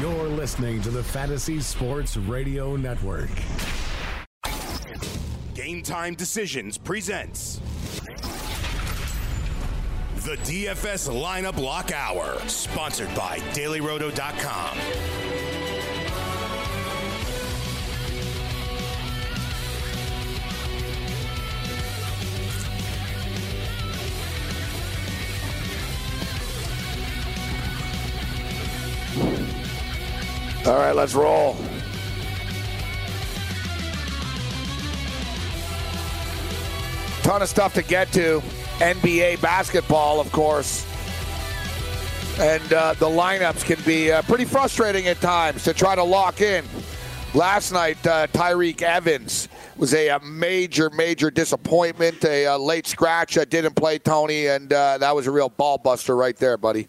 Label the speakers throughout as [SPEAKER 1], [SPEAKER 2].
[SPEAKER 1] You're listening to the Fantasy Sports Radio Network.
[SPEAKER 2] Game Time Decisions presents the DFS Lineup Lock Hour, sponsored by DailyRoto.com.
[SPEAKER 3] All right, let's roll. Ton of stuff to get to. NBA basketball, of course. And uh, the lineups can be uh, pretty frustrating at times to try to lock in. Last night, uh, Tyreke Evans was a, a, major, major disappointment. A, a late scratch that didn't play Tony, and uh, that was a real ball buster right there, buddy.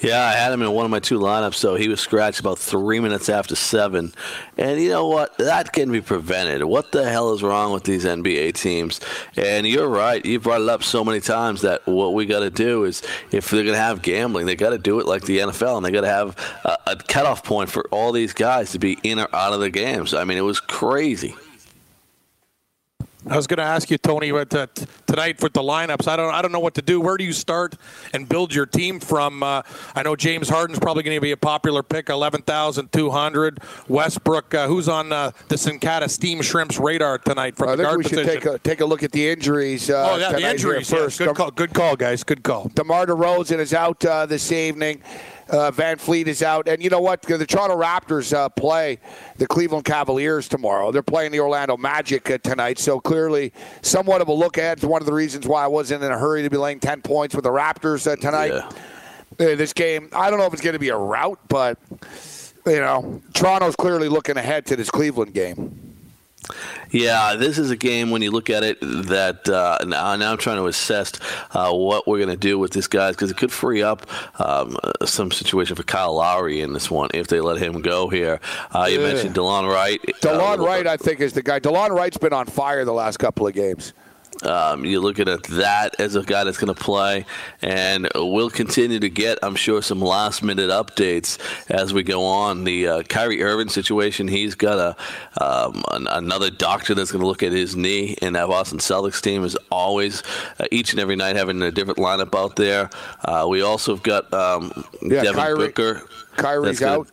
[SPEAKER 4] Yeah, I had him in one of my two lineups, so he was scratched about three minutes after seven. And you know what? That can be prevented. What the hell is wrong with these NBA teams? And you're right. You brought it up so many times that what we got to do is, if they're going to have gambling, they got to do it like the NFL, and they got to have a, a cutoff point for all these guys to be in or out of the games. I mean, it was crazy.
[SPEAKER 5] I was going to ask you, Tony, but uh, t- tonight with the lineups, I don't, I don't know what to do. Where do you start and build your team from? Uh, I know James Harden's probably going to be a popular pick, eleven thousand two hundred. Westbrook, uh, who's on uh, the Sincata Steam Shrimps radar tonight from
[SPEAKER 3] I
[SPEAKER 5] the
[SPEAKER 3] think
[SPEAKER 5] guard
[SPEAKER 3] we should
[SPEAKER 5] position?
[SPEAKER 3] take a take a look at the injuries. Uh,
[SPEAKER 5] oh yeah, the injuries. Yeah.
[SPEAKER 3] First,
[SPEAKER 5] Good call, good call, guys. Good call.
[SPEAKER 3] DeMar DeRozan is out uh, this evening. Uh, VanVleet is out, and you know what? The Toronto Raptors uh, play the Cleveland Cavaliers tomorrow. They're playing the Orlando Magic uh, tonight, so clearly somewhat of a look ahead. It's one of the reasons why I wasn't in a hurry to be laying ten points with the Raptors uh, tonight.
[SPEAKER 4] Yeah.
[SPEAKER 3] Uh, this game, I don't know if it's going to be a rout, but you know, Toronto's clearly looking ahead to this Cleveland game.
[SPEAKER 4] Yeah, this is a game when you look at it that uh, now, now, I'm trying to assess uh, what we're going to do with this guy because it could free up um, some situation for Kyle Lowry in this one if they let him go here. Uh, you
[SPEAKER 3] Yeah.
[SPEAKER 4] mentioned DeLon Wright.
[SPEAKER 3] DeLon
[SPEAKER 4] Uh,
[SPEAKER 3] Wright, I think, is the guy. DeLon Wright's been on fire the last couple of games.
[SPEAKER 4] Um, you're looking at that as a guy that's going to play, and we'll continue to get, I'm sure, some last minute updates as we go on. The uh, Kyrie Irving situation, he's got a um, an, another doctor that's going to look at his knee, and that Boston Celtics team is always uh, each and every night having a different lineup out there. Uh, we also have got um,
[SPEAKER 3] Yeah,
[SPEAKER 4] Devin
[SPEAKER 3] Kyrie-
[SPEAKER 4] Booker.
[SPEAKER 3] Kyrie's
[SPEAKER 4] gonna-
[SPEAKER 3] out.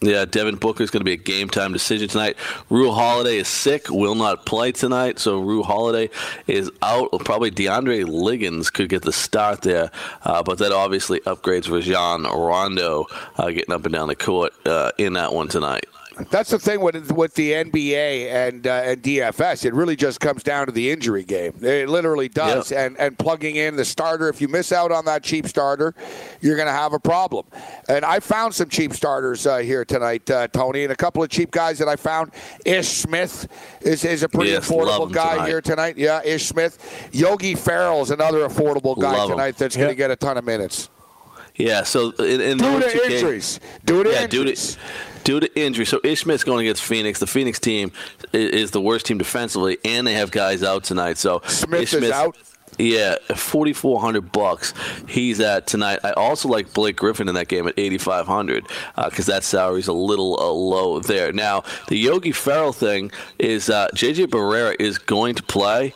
[SPEAKER 4] Yeah, Devin Booker is going to be a game time decision tonight. Jrue Holiday is sick, will not play tonight, so Jrue Holiday is out. Probably DeAndre Liggins could get the start there, uh, but that obviously upgrades Rajon Rondo uh, getting up and down the court uh, in that one tonight.
[SPEAKER 3] That's the thing with with the NBA and uh, and DFS. It really just comes down to the injury game. It literally does.
[SPEAKER 4] Yep.
[SPEAKER 3] And and plugging in the starter. If you miss out on that cheap starter, you're going to have a problem. And I found some cheap starters uh, here tonight, uh, Tony, and a couple of cheap guys that I found. Ish Smith is is a pretty
[SPEAKER 4] Yes,
[SPEAKER 3] affordable guy
[SPEAKER 4] tonight.
[SPEAKER 3] here tonight. Yeah, Ish Smith. Yogi Ferrell is another affordable guy
[SPEAKER 4] Love him.
[SPEAKER 3] tonight that's going to get a ton of minutes.
[SPEAKER 4] Yeah, so in, in
[SPEAKER 3] Due
[SPEAKER 4] those
[SPEAKER 3] to
[SPEAKER 4] games-
[SPEAKER 3] injuries. Due to
[SPEAKER 4] yeah,
[SPEAKER 3] injuries.
[SPEAKER 4] due to due to injury. So Ish Smith's going against Phoenix. The Phoenix team i- is the worst team defensively, and they have guys out tonight. So
[SPEAKER 3] Smith
[SPEAKER 4] Ish
[SPEAKER 3] is
[SPEAKER 4] Smith's-
[SPEAKER 3] out?
[SPEAKER 4] Yeah, forty four hundred bucks. He's at tonight. I also like Blake Griffin in that game at eighty five hundred because that salary's a little uh, low there. Now the Yogi Ferrell thing is uh, JJ Barea is going to play.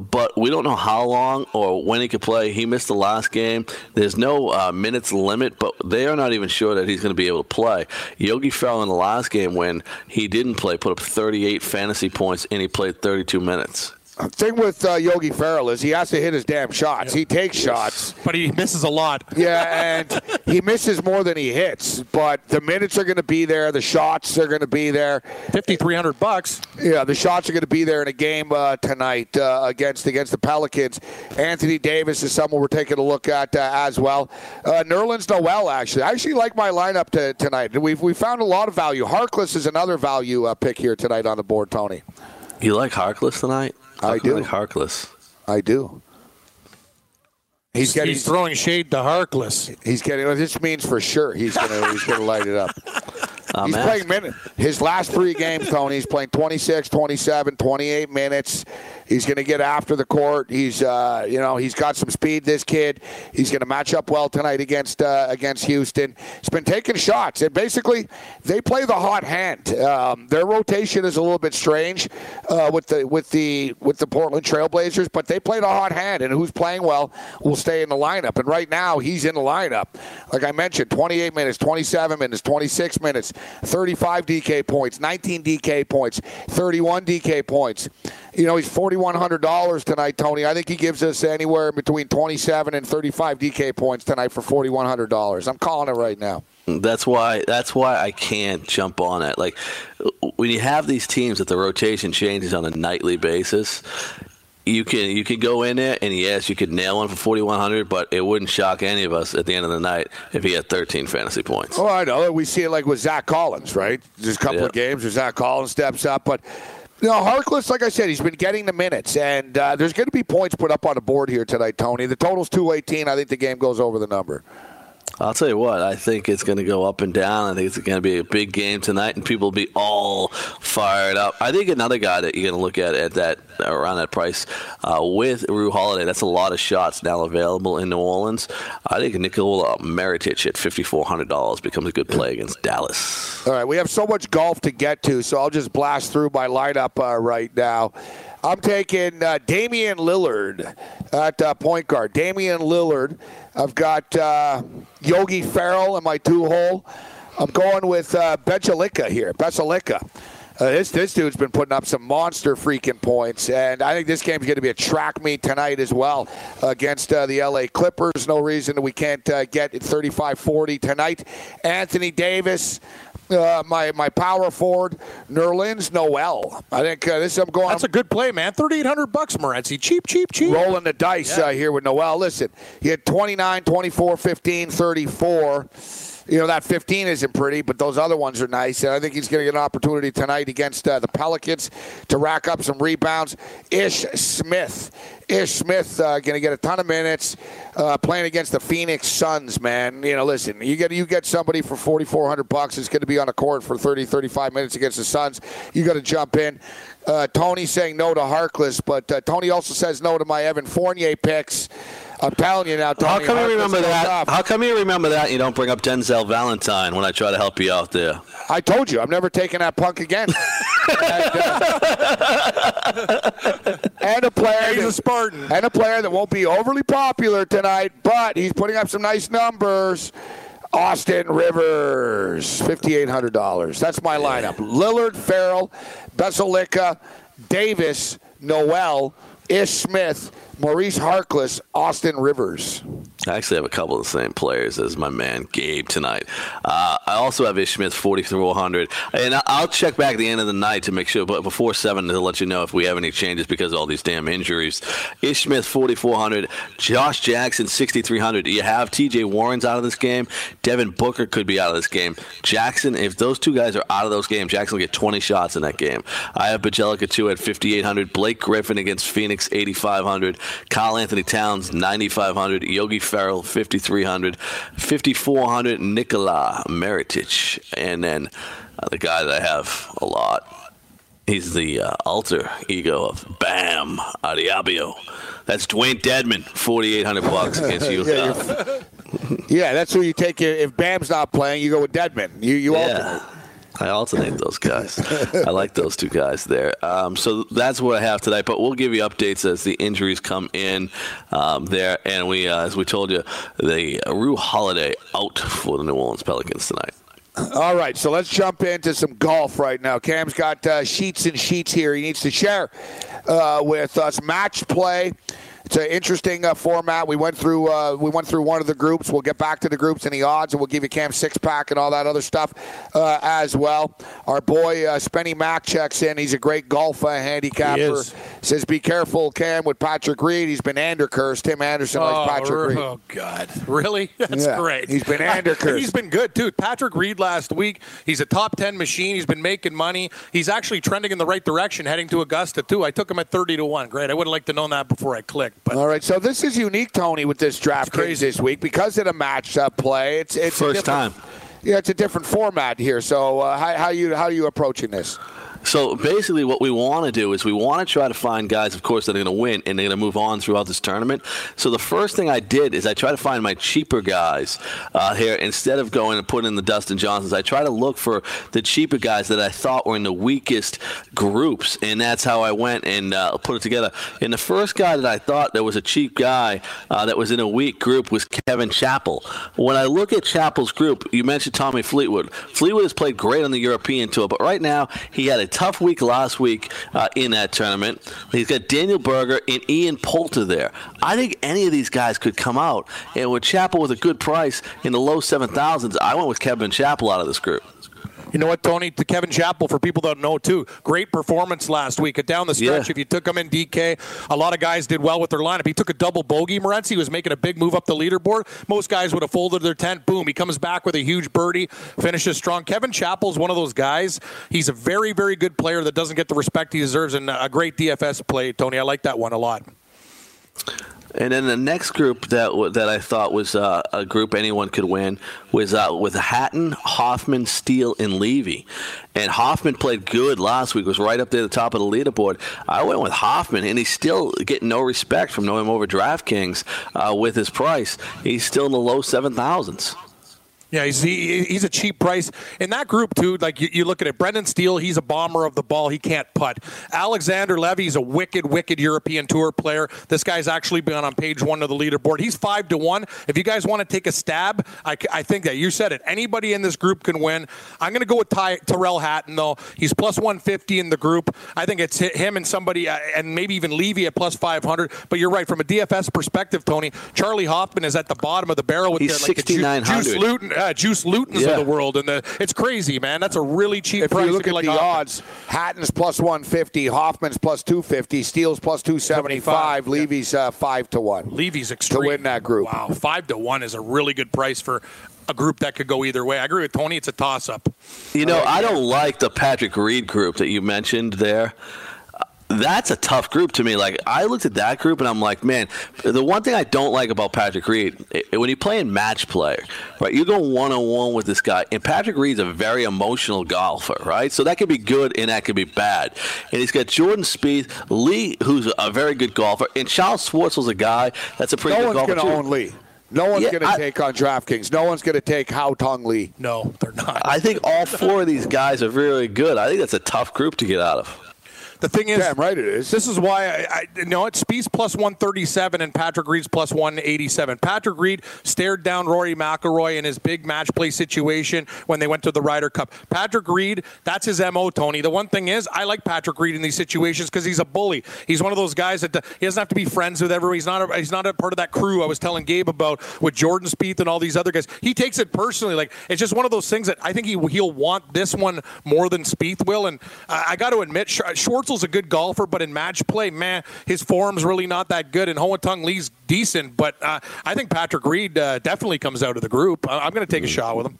[SPEAKER 4] But we don't know how long or when he could play. He missed the last game. There's no uh, minutes limit, but they are not even sure that he's going to be able to play. Yogi fell in the last game when he didn't play put up 38 fantasy points and he played 32 minutes.
[SPEAKER 3] Thing with uh, Yogi Ferrell is he has to hit his damn shots. He takes shots.
[SPEAKER 5] But he misses a lot.
[SPEAKER 3] Yeah, and he misses more than he hits. But the minutes are going to be there. The shots are going to be there.
[SPEAKER 5] Fifty three hundred bucks.
[SPEAKER 3] Yeah, the shots are going to be there in a game uh, tonight uh, against against the Pelicans. Anthony Davis is someone we're taking a look at uh, as well. Uh, Nerlens Noel, actually, I actually like my lineup to, tonight. We've we found a lot of value. Harkless is another value uh, pick here tonight on the board, Tony.
[SPEAKER 4] You like Harkless tonight?
[SPEAKER 3] I
[SPEAKER 4] How come you
[SPEAKER 3] do.
[SPEAKER 4] Like Harkless.
[SPEAKER 3] I do. He's getting
[SPEAKER 5] He's throwing shade to Harkless.
[SPEAKER 3] He's getting. well, This means for sure he's gonna he's gonna light it up.
[SPEAKER 4] I'm
[SPEAKER 3] he's
[SPEAKER 4] asking.
[SPEAKER 3] playing minutes. His last three games, Tony, he's playing 26, 27, 28 minutes. He's going to get after the court. He's, uh, you know, he's got some speed. This kid. He's going to match up well tonight against uh, against Houston. He's been taking shots, and basically they play the hot hand. Um, their rotation is a little bit strange uh, with the with the with the Portland Trailblazers, but they play the hot hand, and who's playing well will stay in the lineup. And right now, he's in the lineup. Like I mentioned, 28 minutes, 27 minutes, 26 minutes, 35 DK points, 19 DK points, 31 DK points. You know, he's $4,100 tonight, Tony. I think he gives us anywhere between 27 and 35 DK points tonight for $4,100. I'm calling it right now.
[SPEAKER 4] That's why. That's why I can't jump on it. Like when you have these teams that the rotation changes on a nightly basis, you can you can go in there and yes, you could nail one for forty one hundred, but it wouldn't shock any of us at the end of the night if he had thirteen fantasy points.
[SPEAKER 3] Oh, I know. We see it like with Zach Collins, right? There's a couple
[SPEAKER 4] Yeah.
[SPEAKER 3] of games where Zach Collins steps up, but. You know, Harkless, like I said, he's been getting the minutes, and uh, there's going to be points put up on the board here tonight, Tony. The total's 218. I think the game goes over the number.
[SPEAKER 4] I'll tell you what, I think it's going to go up and down. I think it's going to be a big game tonight, and people will be all fired up. I think another guy that you're going to look at at that around that price uh, with Jrue Holiday, that's a lot of shots now available in New Orleans. I think Nikola Mirotic at $5,400 becomes a good play against Dallas.
[SPEAKER 3] All right, we have so much golf to get to, so I'll just blast through my lineup uh, right now. I'm taking uh, Damian Lillard at uh, point guard. Damian Lillard. I've got uh, Yogi Ferrell in my two hole. I'm going with uh, Bjelica here. Bjelica. Uh, this this dude's been putting up some monster freaking points, and I think this game's going to be a track meet tonight as well against uh, the LA Clippers. No reason we can't uh, get it 35-40 tonight. Anthony Davis, uh, my my power forward, Nerlens Noel. I think uh, this I'm going.
[SPEAKER 5] That's a good play, man. Thirty-eight hundred bucks, Morency. Cheap, cheap, cheap.
[SPEAKER 3] rolling the dice uh, here with Noel. Listen, he had 29, 24, 15, 34. You know, that 15 isn't pretty, but those other ones are nice. And I think he's going to get an opportunity tonight against uh, the Pelicans to rack up some rebounds. Ish Smith. Ish Smith uh, going to get a ton of minutes uh, playing against the Phoenix Suns, man. You know, listen, you get you get somebody for 4400 bucks is going to be on the court for 30, 35 minutes against the Suns. You got to jump in. Uh, Tony saying no to Harkless, but uh, Tony also says no to my Evan Fournier picks. I'm telling you now, Tony.
[SPEAKER 4] How come you remember that?
[SPEAKER 3] off.
[SPEAKER 4] How come you remember that? You don't bring up Denzel Valentine when I try to help you out there.
[SPEAKER 3] I told you, I'm never taking that punk again. and, uh, and a player,
[SPEAKER 5] He's a
[SPEAKER 3] that,
[SPEAKER 5] Spartan.
[SPEAKER 3] and a player that won't be overly popular tonight, but he's putting up some nice numbers. Austin Rivers, fifty-eight hundred dollars. That's my lineup: Lillard, Ferrell, Bjelica, Davis, Noel, Ish Smith, Maurice Harkless, Austin Rivers.
[SPEAKER 4] I actually have a couple of the same players as my man Gabe tonight. Uh, I also have Ish Smith 4,400. And I'll check back at the end of the night to make sure, but before 7 to let you know if we have any changes because of all these damn injuries. Ish Smith 4,400. Josh Jackson 6,300. You have TJ Warren's out of this game. Devin Booker could be out of this game. Jackson, if those two guys are out of those games, Jackson will get 20 shots in that game. I have Bjelica 2 at 5,800. Blake Griffin against Phoenix 8,500. Karl-Anthony Towns 9,500. Yogi Ferrell 5,300. 5,400. Nikola Mirotic. And then uh, the guy that I have a lot. He's the uh, alter ego of Bam Adebayo. That's Dewayne Dedmon, 4,800 bucks against you.
[SPEAKER 3] Yeah, Yeah, that's who you take. If Bam's not playing, you go with Dedmon. You you alternate.
[SPEAKER 4] I alternate those guys. I like those two guys there. Um, so that's what I have tonight. But we'll give you updates as the injuries come in um, there. And we, uh, as we told you, the Jrue Holiday out for the New Orleans Pelicans tonight.
[SPEAKER 3] All right, so let's jump into some golf right now. Cam's got uh, sheets and sheets here. He needs to share uh, with us match play. It's an interesting uh, format. We went through uh, we went through one of the groups. We'll get back to the groups and the odds, and we'll give you Cam six pack and all that other stuff uh, as well. Our boy uh, Spenny Mack checks in. He's a great golf uh, handicapper.
[SPEAKER 5] is.
[SPEAKER 3] Says, "Be careful, Cam, with Patrick Reed. He's been Andercursed. Tim Anderson likes Patrick
[SPEAKER 5] r-
[SPEAKER 3] Reed.
[SPEAKER 5] oh, God. Really? That's
[SPEAKER 3] Yeah.
[SPEAKER 5] great.
[SPEAKER 3] He's been Andercursed.
[SPEAKER 5] He's been good, too. Patrick Reed last week, he's a top 10 machine. He's been making money. He's actually trending in the right direction, heading to Augusta, too. I took him at 30 to 1. Great. I would have liked to know that before I clicked. But
[SPEAKER 3] All right, so this is unique, Tony, with this draft crazy this week because of the matchup play. It's it's
[SPEAKER 4] First
[SPEAKER 3] different-
[SPEAKER 4] time.
[SPEAKER 3] Yeah, it's a different format here. So uh, how, how you how are you approaching this?
[SPEAKER 4] So basically, what we want to do is we want to try to find guys, of course, that are going to win and they're going to move on throughout this tournament. So the first thing I did is I try to find my cheaper guys uh, here instead of going and putting in the Dustin Johnsons. I try to look for the cheaper guys that I thought were in the weakest groups, and that's how I went and uh, put it together. And the first guy that I thought that was a cheap guy uh, that was in a weak group was Kevin Chappell. When I look at Chappell's group, you mentioned Tommy Fleetwood. Fleetwood has played great on the European tour, but right now he had a tough week last week uh, in that tournament. He's got Daniel Berger and Ian Poulter there. I think any of these guys could come out, and with Chappell with a good price in the low seven thousands, I went with Kevin Chappell out of this group.
[SPEAKER 5] You know what, Tony? To Kevin Chappell, for people that know too, great performance last week. At down the stretch,
[SPEAKER 4] Yeah.
[SPEAKER 5] if you took him in DK, a lot of guys did well with their lineup. He took a double bogey. Moretz, he was making a big move up the leaderboard. Most guys would have folded their tent. Boom, he comes back with a huge birdie, finishes strong. Kevin Chappell's one of those guys. He's a very, very good player that doesn't get the respect he deserves, and a great DFS play, Tony. I like that one a lot.
[SPEAKER 4] And then the next group that that I thought was uh, a group anyone could win was uh, with Hatton, Hoffman, Steele, and Levy. And Hoffman played good last week; was right up there at the top of the leaderboard. I went with Hoffman, and he's still getting no respect from knowing him over DraftKings uh, with his price. He's still in the low seven thousands.
[SPEAKER 5] Yeah, he's he, he's a cheap price in that group too. Like you, you look at it, Brendan Steele, he's a bomber of the ball. He can't putt. Alexander Levy's a wicked, wicked European Tour player. This guy's actually been on page one of the leaderboard. He's five to one. If you guys want to take a stab, I, I think that you said it. Anybody in this group can win. I'm going to go with Ty, Tyrrell Hatton though. He's plus 150 in the group. I think it's him and somebody, uh, and maybe even Levy at plus 500. But you're right from a DFS perspective, Tony. Charley Hoffman is at the bottom of the barrel with
[SPEAKER 4] He's
[SPEAKER 5] the, like the Ju-
[SPEAKER 4] 6,900.
[SPEAKER 5] Juice Luton, Lutons
[SPEAKER 4] Yeah.
[SPEAKER 5] of the world, and the, it's crazy, man. That's a really cheap
[SPEAKER 3] If
[SPEAKER 5] price.
[SPEAKER 3] you look at
[SPEAKER 5] like
[SPEAKER 3] the
[SPEAKER 5] Hoffman.
[SPEAKER 3] odds, Hatton's plus 150, Hoffman's plus 250, Steele's plus 275,
[SPEAKER 5] 75,
[SPEAKER 3] Levy's uh, 5 to 1.
[SPEAKER 5] Levy's extreme.
[SPEAKER 3] To win that group.
[SPEAKER 5] Wow, five to one is a really good price for a group that could go either way. I agree with Tony. It's a toss up.
[SPEAKER 4] You know, I don't like the Patrick Reed group that you mentioned there. That's a tough group to me. Like I looked at that group and I'm like, man, the one thing I don't like about Patrick Reed, i- when you play in match play, right? You go one on one with this guy, and Patrick Reed's a very emotional golfer, right? So that could be good and that could be bad. And he's got Jordan Spieth, Lee, who's a very good golfer, and Charles Schwartzel's a guy that's a pretty
[SPEAKER 3] No
[SPEAKER 4] good
[SPEAKER 3] one's
[SPEAKER 4] golfer
[SPEAKER 3] going to
[SPEAKER 4] too.
[SPEAKER 3] own Lee. No one's
[SPEAKER 4] Yeah,
[SPEAKER 3] going to take on DraftKings. No one's going to take Haotong Li.
[SPEAKER 5] No, they're not.
[SPEAKER 4] I think all four of these guys are really good. I think that's a tough group to get out of.
[SPEAKER 5] The thing is,
[SPEAKER 3] Damn right it is.
[SPEAKER 5] This is why I, I you know it's Spieth's plus 137 and Patrick Reed's plus 187. Patrick Reed stared down Rory McIlroy in his big match play situation when they went to the Ryder Cup. Patrick Reed, that's his mo. Tony. The one thing is, I like Patrick Reed in these situations because he's a bully. He's one of those guys that he doesn't have to be friends with everyone. He's not. A, he's not a part of that crew I was telling Gabe about with Jordan Spieth and all these other guys. He takes it personally. Like it's just one of those things that I think he he'll want this one more than Spieth will. And I, I got to admit, Sch- Schwartzel's a good golfer, but in match play, man, his form's really not that good. And Haotong Li's decent, but uh, I think Patrick Reed uh, definitely comes out of the group. I- I'm going to take a shot with him.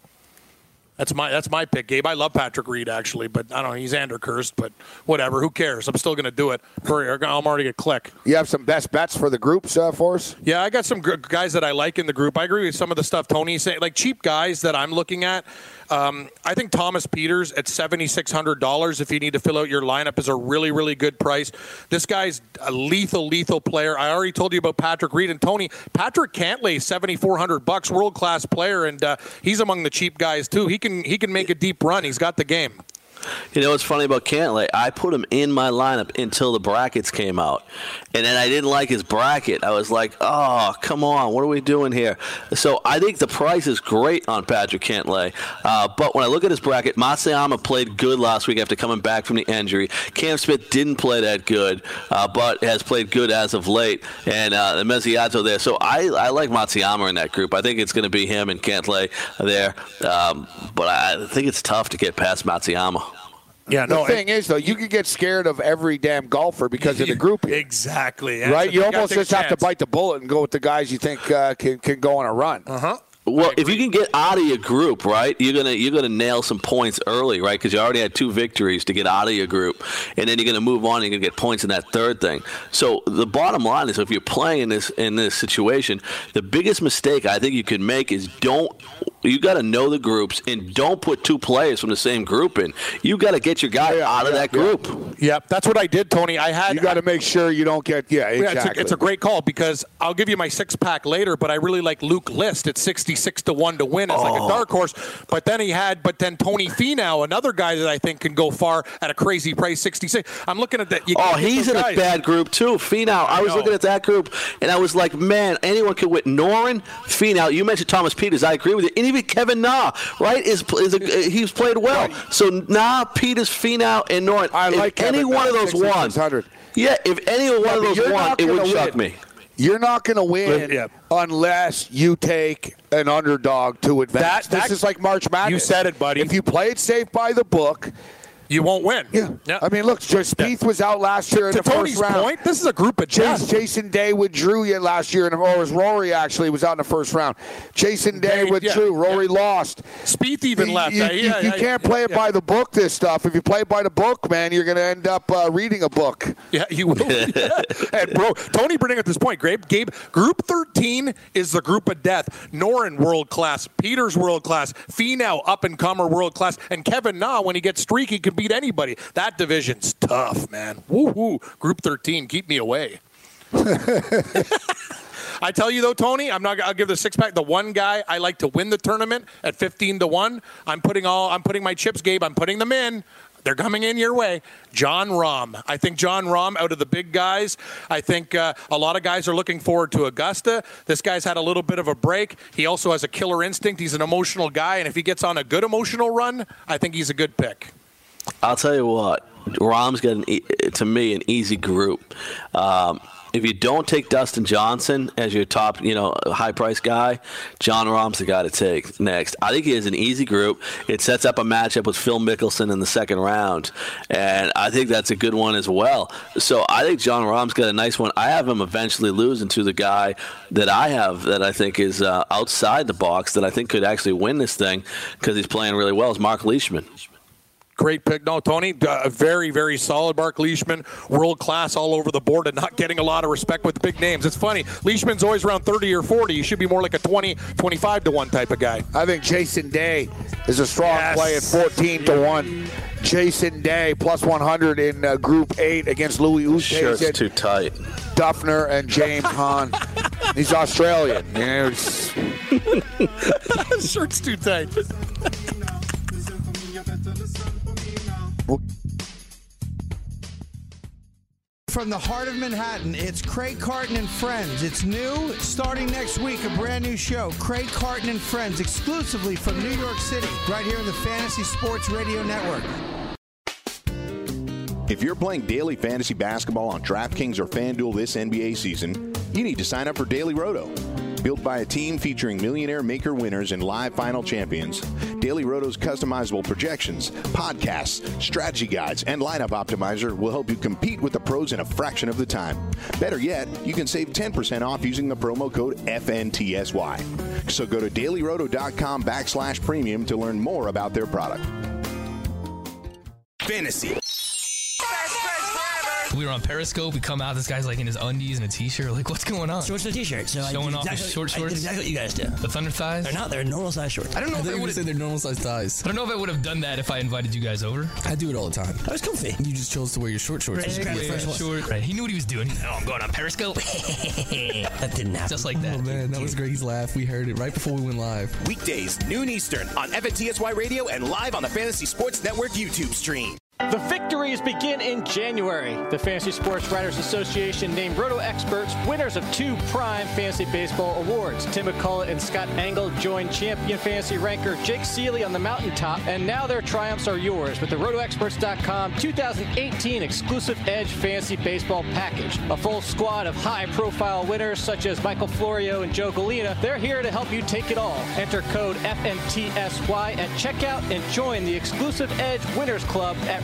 [SPEAKER 5] That's my that's my pick, Gabe. I love Patrick Reed actually, but I don't know. He's Ander cursed, but whatever. Who cares? I'm still going to do it. For I'm already get click.
[SPEAKER 3] You have some best bets for the groups uh, for us?
[SPEAKER 5] Yeah, I got some guys that I like in the group. I agree with some of the stuff Tony's saying. Like cheap guys that I'm looking at. Um, I think Thomas Pieters at seventy six hundred dollars, if you need to fill out your lineup, is a really really good price. This guy's a lethal lethal player. I already told you about Patrick Reed and Tony. Patrick four hundred bucks, world class player, and uh, he's among the cheap guys too. He can he can make a deep run. He's got the game.
[SPEAKER 4] You know what's funny about Cantlay? I put him in my lineup until the brackets came out, and then I didn't like his bracket. I was like, "Oh, come on, what are we doing here?" So I think the price is great on Patrick Cantlay, uh, but when I look at his bracket, Matsuyama played good last week after coming back from the injury. Cam Smith didn't play that good, uh, but has played good as of late, and uh, the Miyazato there. So I, I like Matsuyama in that group. I think it's going to be him and Cantlay there, um, but I think it's tough to get past Matsuyama.
[SPEAKER 5] Yeah,
[SPEAKER 3] The thing is, though, you can get scared of every damn golfer because of the group.
[SPEAKER 5] Exactly.
[SPEAKER 3] Right? You
[SPEAKER 5] You
[SPEAKER 3] almost
[SPEAKER 5] take a
[SPEAKER 3] just have to bite the bullet and go with the guys you think uh, can, can go on a run.
[SPEAKER 5] Uh huh.
[SPEAKER 4] Well, if you can get out of your group, right, you're gonna you're gonna nail some points early, right? Because you already had two victories to get out of your group, and then you're gonna move on. and You're gonna get points in that third thing. So the bottom line is, if you're playing in this in this situation, the biggest mistake I think you can make is don't You got to know the groups and don't put two players from the same group in. You got to get your guy
[SPEAKER 3] Yeah,
[SPEAKER 4] out of
[SPEAKER 3] yeah,
[SPEAKER 4] that group.
[SPEAKER 5] Yep, that's what I did, Tony. I had
[SPEAKER 3] You got to make sure you don't get. Yeah,
[SPEAKER 5] Yeah,
[SPEAKER 3] exactly.
[SPEAKER 5] it's, a, it's a great call because I'll give you my six pack later, but I really like Luke List at 66 to 1 to win as like
[SPEAKER 3] Oh.
[SPEAKER 5] a dark horse. But then he had, but then Tony Finau, another guy that I think can go far at a crazy price, 66. I'm looking at that. You
[SPEAKER 4] Oh, he's in
[SPEAKER 5] guys.
[SPEAKER 4] a bad group too. Finau. I was
[SPEAKER 5] know.
[SPEAKER 4] looking at that group and I was like, man, anyone could win. Noren, Finau. You mentioned Thomas Pieters. I agree with you. And even Kevin Na, right? Is is a, uh, he's played well. So Na, Pieters, Finau, and Noren.
[SPEAKER 3] I
[SPEAKER 4] if
[SPEAKER 3] like
[SPEAKER 4] any
[SPEAKER 3] Kevin
[SPEAKER 4] one of those won. Yeah, if any one
[SPEAKER 3] Yeah,
[SPEAKER 4] of those
[SPEAKER 3] you're
[SPEAKER 4] won, it would
[SPEAKER 3] gonna
[SPEAKER 4] shock me.
[SPEAKER 3] You're not going to win
[SPEAKER 5] Yeah.
[SPEAKER 3] unless you take an underdog to advance.
[SPEAKER 5] That-
[SPEAKER 3] this
[SPEAKER 5] that-
[SPEAKER 3] is like March Madness.
[SPEAKER 5] You said it, buddy.
[SPEAKER 3] If you play it safe by the book,
[SPEAKER 5] You won't win.
[SPEAKER 3] yeah. yeah. I mean, look, Spieth was out last year in
[SPEAKER 5] to
[SPEAKER 3] the
[SPEAKER 5] Tony's
[SPEAKER 3] first round.
[SPEAKER 5] point, this is a group of
[SPEAKER 3] Chase. Jason Day withdrew yet last year, and or was Rory actually was out in the first round. Jason Day
[SPEAKER 5] Day,
[SPEAKER 3] withdrew.
[SPEAKER 5] yeah,
[SPEAKER 3] Rory lost.
[SPEAKER 5] Spieth even
[SPEAKER 3] You-
[SPEAKER 5] left.
[SPEAKER 3] You, you-
[SPEAKER 5] yeah,
[SPEAKER 3] you
[SPEAKER 5] yeah,
[SPEAKER 3] can't play it
[SPEAKER 5] yeah.
[SPEAKER 3] by the book. This stuff. If you play it by the book, man, you're going to end up uh, reading a book.
[SPEAKER 5] Yeah, you will. And bro, Tony bringing at this point. Gabe, Gabe, Group 13 is the group of death. Noren world class, Pieters world class, Finau up and comer world class, and Kevin Na when he gets streaky can beat anybody. That division's tough, man. Woo hoo. Group 13, keep me away. I tell you though, Tony, I'm not. I'll give the six pack. The one guy I like to win the tournament at 15 to one. I'm putting all. I'm putting my chips, Gabe. I'm putting them in. They're coming in your way. Jon Rahm. I think Jon Rahm, out of the big guys, I think uh, a lot of guys are looking forward to Augusta. This guy's had a little bit of a break. He also has a killer instinct. He's an emotional guy, and if he gets on a good emotional run, I think he's a good pick.
[SPEAKER 4] I'll tell you what, Rahm's got an, e- to me an easy group. Um, if you don't take Dustin Johnson as your top, you know, high price guy, Jon Rahm's the guy to take next. I think he has an easy group. It sets up a matchup with Phil Mickelson in the second round, and I think that's a good one as well. So I think Jon Rahm's got a nice one. I have him eventually losing to the guy that I have that I think is uh, outside the box that I think could actually win this thing because he's playing really well. Is Mark Leishman.
[SPEAKER 5] Great pick. No, Tony, uh, very, very solid. Mark Leishman, world class all over the board and not getting a lot of respect with big names. It's funny. Leishman's always around 30 or 40. He should be more like a 20, 25 to 1 type of guy.
[SPEAKER 3] I think Jason Day is a strong
[SPEAKER 5] Yes.
[SPEAKER 3] play at 14 to 1. Jason Day plus 100 in uh, Group 8 against Louis
[SPEAKER 4] Shirt's
[SPEAKER 3] Oosthuizen,
[SPEAKER 4] too tight.
[SPEAKER 3] Dufner, and James Hahn. He's Australian. You know, it's-
[SPEAKER 5] Shirt's too tight.
[SPEAKER 6] From the heart of Manhattan, it's Craig Carton and Friends. It's new, starting next week, a brand new show. Craig Carton and Friends, exclusively from New York City, right here on the Fantasy Sports Radio Network.
[SPEAKER 7] If you're playing daily fantasy basketball on DraftKings or FanDuel this NBA season, you need to sign up for Daily Roto. Built by a team featuring millionaire maker winners and live final champions, Daily Roto's customizable projections, podcasts, strategy guides, and lineup optimizer will help you compete with the pros in a fraction of the time. Better yet, you can save 10% off using the promo code FNTSY. So go to dailyroto.com backslash premium to learn more about their product.
[SPEAKER 2] Fantasy.
[SPEAKER 8] We were on Periscope. We come out. This guy's like in his undies and a t-shirt. Like, what's going on?
[SPEAKER 9] Shorts and a t-shirt. So I
[SPEAKER 8] Showing
[SPEAKER 9] did
[SPEAKER 8] off his
[SPEAKER 9] exactly,
[SPEAKER 8] short
[SPEAKER 9] I did
[SPEAKER 8] shorts?
[SPEAKER 9] exactly what you guys do.
[SPEAKER 8] The thunder thighs.
[SPEAKER 9] They're not. They're normal size shorts.
[SPEAKER 8] I don't know
[SPEAKER 10] I
[SPEAKER 8] if I
[SPEAKER 10] thought you
[SPEAKER 8] would
[SPEAKER 10] would say they're normal size ties.
[SPEAKER 8] I don't know if I would have done that if I invited you guys over.
[SPEAKER 10] I do it all the time.
[SPEAKER 9] I was comfy.
[SPEAKER 10] You just chose to wear your short shorts.
[SPEAKER 9] Right,
[SPEAKER 10] Just
[SPEAKER 9] right,
[SPEAKER 10] be
[SPEAKER 9] right.
[SPEAKER 10] fresh.
[SPEAKER 9] First one.
[SPEAKER 8] Short. Right. He knew what he was doing. Oh, I'm going on Periscope.
[SPEAKER 9] that didn't happen.
[SPEAKER 8] Just like that.
[SPEAKER 10] Oh man, that was great. He's laughed. We heard it right before we went live.
[SPEAKER 2] Weekdays, noon Eastern on FNTSY Radio and live on the Fantasy Sports Network YouTube stream.
[SPEAKER 11] The victories begin in January. The Fantasy Sports Writers Association named Roto Experts winners of two prime fantasy baseball awards. Tim McCullough and Scott Engel joined champion fantasy ranker Jake Ciely on the mountaintop, and now their triumphs are yours with the RotoExperts.com 2018 exclusive Edge Fantasy Baseball Package. A full squad of high-profile winners such as Michael Florio and Joe Galena. They're here to help you take it all. Enter code FNTSY at checkout and join the exclusive Edge Winners Club at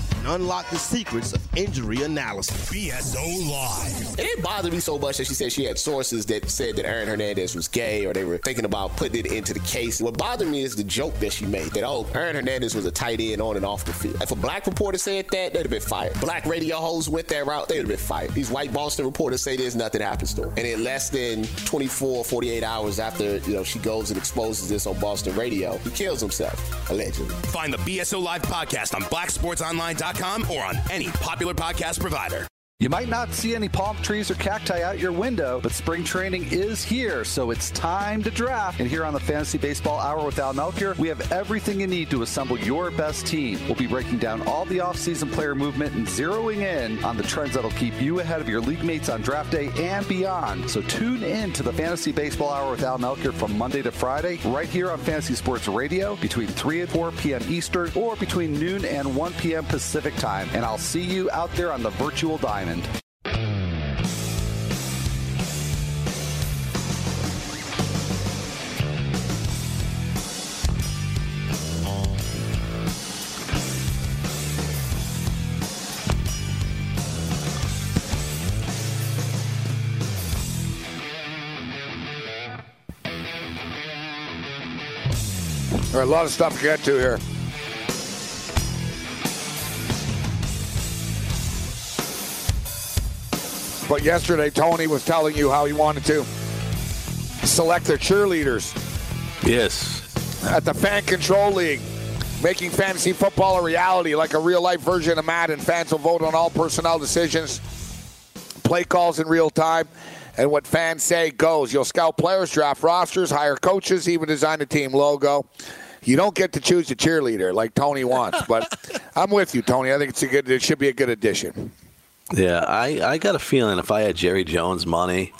[SPEAKER 12] and unlock the secrets of injury analysis.
[SPEAKER 2] BSO Live.
[SPEAKER 13] It didn't bother me so much that she said she had sources that said that Aaron Hernandez was gay or they were thinking about putting it into the case. What bothered me is the joke that she made that, oh, Aaron Hernandez was a tight end on and off the field. If a black reporter said that, they'd have been fired. Black radio hosts went that route, they'd have been fired. These white Boston reporters say there's nothing happens to her. And in less than 24, 48 hours after, you know, she goes and exposes this on Boston radio, he kills himself, allegedly.
[SPEAKER 2] Find the BSO Live podcast on blacksportsonline.com or on any popular podcast provider.
[SPEAKER 14] You might not see any palm trees or cacti out your window, but spring training is here, so it's time to draft. And here on the Fantasy Baseball Hour with Al Melchior, we have everything you need to assemble your best team. We'll be breaking down all the offseason player movement and zeroing in on the trends that'll keep you ahead of your league mates on draft day and beyond. So tune in to the Fantasy Baseball Hour with Al Melchior from Monday to Friday, right here on Fantasy Sports Radio between 3 and 4 p.m. Eastern or between noon and 1 p.m. Pacific time. And I'll see you out there on the virtual diamond.
[SPEAKER 3] Right, a lot of stuff to get to here. But yesterday, Tony was telling you how he wanted to select their cheerleaders
[SPEAKER 4] Yes.
[SPEAKER 3] at the Fan Control League, making fantasy football a reality like a real life version of Madden. Fans will vote on all personnel decisions, play calls in real time, and what fans say goes. You'll scout players, draft rosters, hire coaches, even design a team logo. You don't get to choose a cheerleader like Tony wants, but I'm with you, Tony. I think it's a good. It should be a good addition.
[SPEAKER 4] Yeah, I, I got a feeling if I had Jerry Jones money,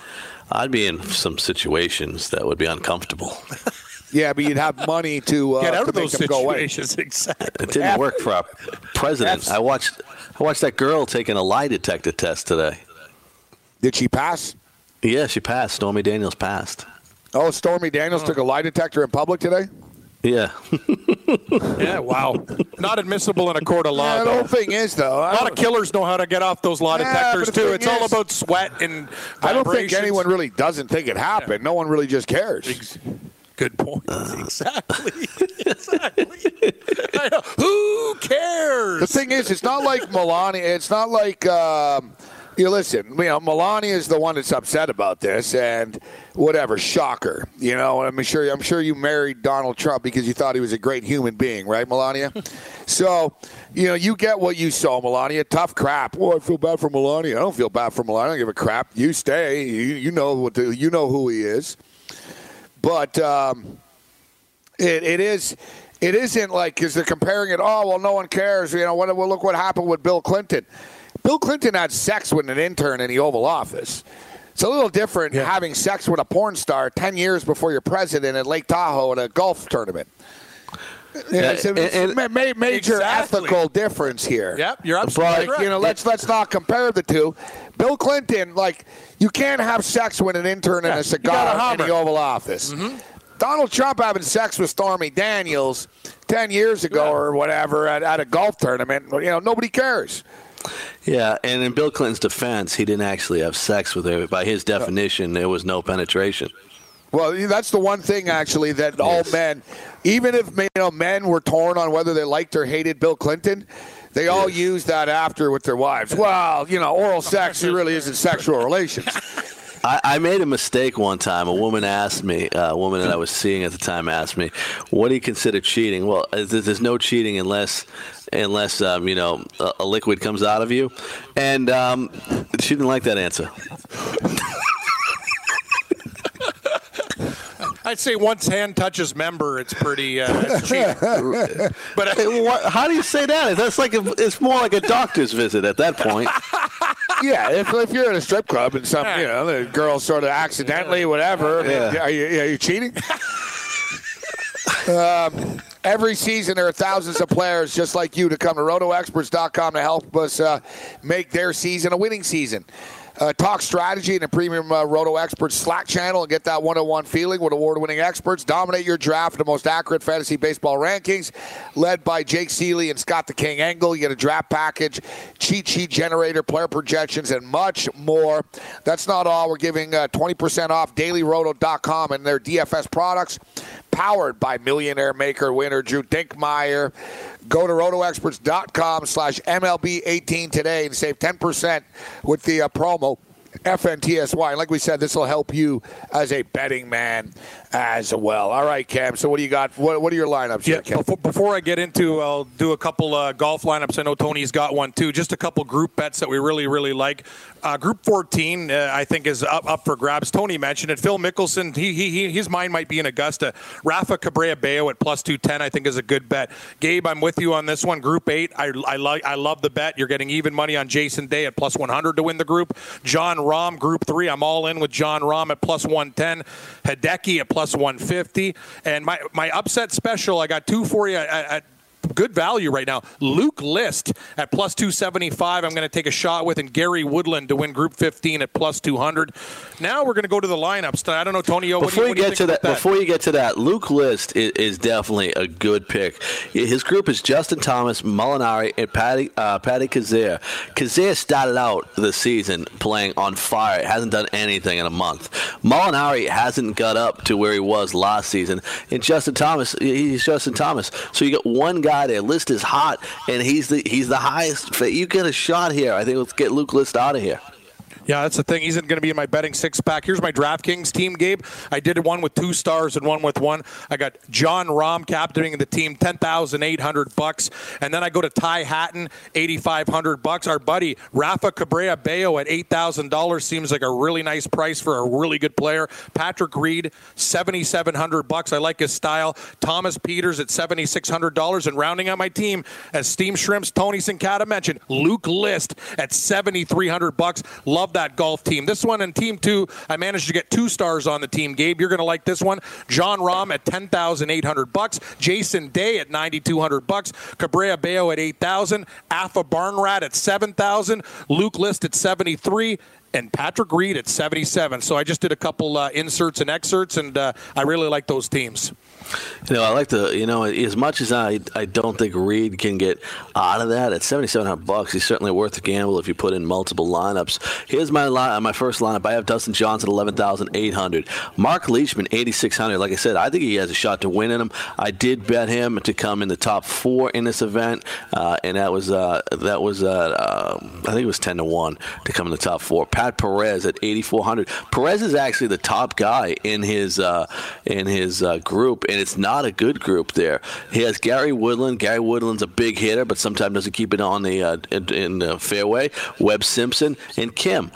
[SPEAKER 4] I'd be in some situations that would be uncomfortable.
[SPEAKER 3] Yeah, but you'd have money to uh,
[SPEAKER 5] Get out
[SPEAKER 3] to
[SPEAKER 5] of those
[SPEAKER 3] go away.
[SPEAKER 5] situations. Exactly.
[SPEAKER 4] It didn't work for our president. I watched I watched that girl taking a lie detector test today.
[SPEAKER 3] Did she pass?
[SPEAKER 4] Yeah, she passed. Stormy Daniels passed.
[SPEAKER 3] Oh, Stormy Daniels took a lie detector in public today.
[SPEAKER 4] Yeah.
[SPEAKER 5] Yeah, wow. Not admissible in a court of law.
[SPEAKER 3] Yeah, the whole thing is though.
[SPEAKER 5] A
[SPEAKER 3] I
[SPEAKER 5] lot of killers know how to get off those lie
[SPEAKER 3] Yeah,
[SPEAKER 5] detectors
[SPEAKER 3] but
[SPEAKER 5] too.
[SPEAKER 3] thing
[SPEAKER 5] It's all about sweat and.
[SPEAKER 3] I don't think anyone really doesn't think it happened. No one really just cares.
[SPEAKER 5] Good point. exactly. exactly. Who cares?
[SPEAKER 3] The thing is, it's not like Melania. It's not like um, you listen. You know, Melania is the one that's upset about this, and whatever. Shocker. You know, I'm sure. I'm sure you married Donald Trump because you thought he was a great human being, right, Melania? so, you know, you get what you saw, Melania. Tough crap. Oh, I feel bad for Melania. I don't feel bad for Melania. I don't give a crap. You stay. You, you know what? The, you know who he is. But um, it, it is. It isn't like because they're comparing it. Oh well, no one cares. You know what? Well, look what happened with Bill Clinton. Bill Clinton had sex with an intern in the Oval Office. It's a little different having sex with a porn star ten years before you're president at Lake Tahoe at a golf tournament.
[SPEAKER 4] Yeah,
[SPEAKER 3] it's a,
[SPEAKER 4] and-
[SPEAKER 3] it's a
[SPEAKER 4] and-
[SPEAKER 3] ma- ma- major
[SPEAKER 5] Exactly.
[SPEAKER 3] ethical difference here.
[SPEAKER 5] Yep, you're absolutely
[SPEAKER 3] But
[SPEAKER 5] right.
[SPEAKER 3] you know, let's let's not compare the two. Bill Clinton, like, you can't have sex with an intern and
[SPEAKER 5] Yeah,
[SPEAKER 3] a
[SPEAKER 5] you a
[SPEAKER 3] cigar in the Oval Office. Mm-hmm. Donald Trump having sex with Stormy Daniels ten years ago or whatever at, at a golf tournament. You know, nobody cares.
[SPEAKER 4] Yeah, and in Bill Clinton's defense, he didn't actually have sex with her. By his definition, there was no penetration.
[SPEAKER 3] Well, that's the one thing actually that all men, even if you know men were torn on whether they liked or hated Bill Clinton, they all use that after with their wives. Well, you know, oral sex really isn't sexual relations.
[SPEAKER 4] I, I made a mistake one time. A woman asked me, uh, a woman that I was seeing at the time asked me, "What do you consider cheating?" Well, there's there's no cheating unless unless um, you know a, a liquid comes out of you, and um, she didn't like that answer.
[SPEAKER 5] I'd say once hand touches member, it's pretty. Uh, cheating. but uh,
[SPEAKER 4] How do you say that? That's like a, it's more like a doctor's visit at that point.
[SPEAKER 3] yeah, if, if you're in a strip club and some, you know, the girl sort of accidentally, whatever,
[SPEAKER 4] Yeah.
[SPEAKER 3] are, you, are you cheating? um, every season, there are thousands of players just like you to come to rotoexperts.com to help us uh, make their season a winning season. Uh, talk strategy in a premium uh, Roto Experts Slack channel and get that one-on-one feeling with award-winning experts. Dominate your draft the most accurate fantasy baseball rankings, led by Jake Ciely and Scott the King Engel. You get a draft package, cheat sheet generator, player projections, and much more. That's not all. We're giving uh, 20% off dailyroto.com and their DFS products, powered by millionaire maker winner Drew Dinkmeyer. Go to rotoexperts.com slash MLB18 today and save 10% with the uh, promo FNTSY. And like we said, this will help you as a betting man as well. All right, Cam. So what do you got? What, what are your lineups
[SPEAKER 5] Yeah,
[SPEAKER 3] here,
[SPEAKER 5] before, before I get into, I'll do a couple uh, golf lineups. I know Tony's got one too. Just a couple group bets that we really, really like. Uh, group 14, uh, I think, is up up for grabs. Tony mentioned it. Phil Mickelson, he, he, he his mind might be in Augusta. Rafa Cabrera Bello at plus 210, I think, is a good bet. Gabe, I'm with you on this one. Group eight, I, I like, I love the bet. You're getting even money on Jason Day at plus 100 to win the group. Jon Rahm, group three, I'm all in with Jon Rahm at plus 110. Hideki at plus 150. And my, my upset special, I got two for you at, at good value right now. Luke List at plus 275. I'm going to take a shot with, and Gary Woodland to win Group 15 at plus 200. Now we're going to go to the lineups. I don't know, Tony. What
[SPEAKER 4] Before
[SPEAKER 5] do
[SPEAKER 4] you,
[SPEAKER 5] do
[SPEAKER 4] get to that,
[SPEAKER 5] about
[SPEAKER 4] before you get to that, Luke List is, is definitely a good pick. His group is Justin Thomas, Molinari, and Patty uh, Patty Kizzire. Kizzire started out the season playing on fire. Hasn't done anything in a month. Molinari hasn't got up to where he was last season. And Justin Thomas, he's Justin Thomas. So you got one guy there. List is hot, and he's the he's the highest. You get a shot here. I think let's get Luke List out of here.
[SPEAKER 5] Yeah, that's the thing. He's going to be in my betting six pack. Here's my DraftKings team, Gabe. I did one with two stars and one with one. I got Jon Rahm captaining the team, ten thousand eight hundred bucks, and then I go to Ty Hatton, eighty five hundred bucks. Our buddy Rafa Cabrera Bello at eight thousand dollars seems like a really nice price for a really good player. Patrick Reed, seventy seven hundred bucks. I like his style. Thomas Pieters at seventy six hundred dollars, and rounding out my team as Steam Shrimps, Tony Sincata mentioned, Luke List at seventy three hundred bucks. Love that golf team. This one and team two, I managed to get two stars on the team. Gabe, you're going to like this one. Jon Rahm at ten thousand eight hundred bucks. Jason Day at ninety two hundred bucks. Cabrera Bello at eight thousand. Alpha Barnrat at seven thousand. Luke List at seventy three. And Patrick Reed at 77. So I just did a couple uh, inserts and excerpts, and uh, I really like those teams.
[SPEAKER 4] You know, I like to. You know, as much as I, I don't think Reed can get out of that at seventy seven hundred bucks. He's certainly worth the gamble if you put in multiple lineups. Here's my line, my first lineup. I have Dustin Johnson eleven thousand eight hundred. Mark Leishman eighty six hundred. Like I said, I think he has a shot to win in him. I did bet him to come in the top four in this event, uh, and that was uh, that was uh, I think it was ten to one to come in the top four. Pat Perez at eighty four hundred. Perez is actually the top guy in his uh, in his uh, group, and it's not a good group there. He has Gary Woodland. Gary Woodland's a big hitter, but sometimes doesn't keep it on the uh, in, in the fairway. Webb Simpson and Kim.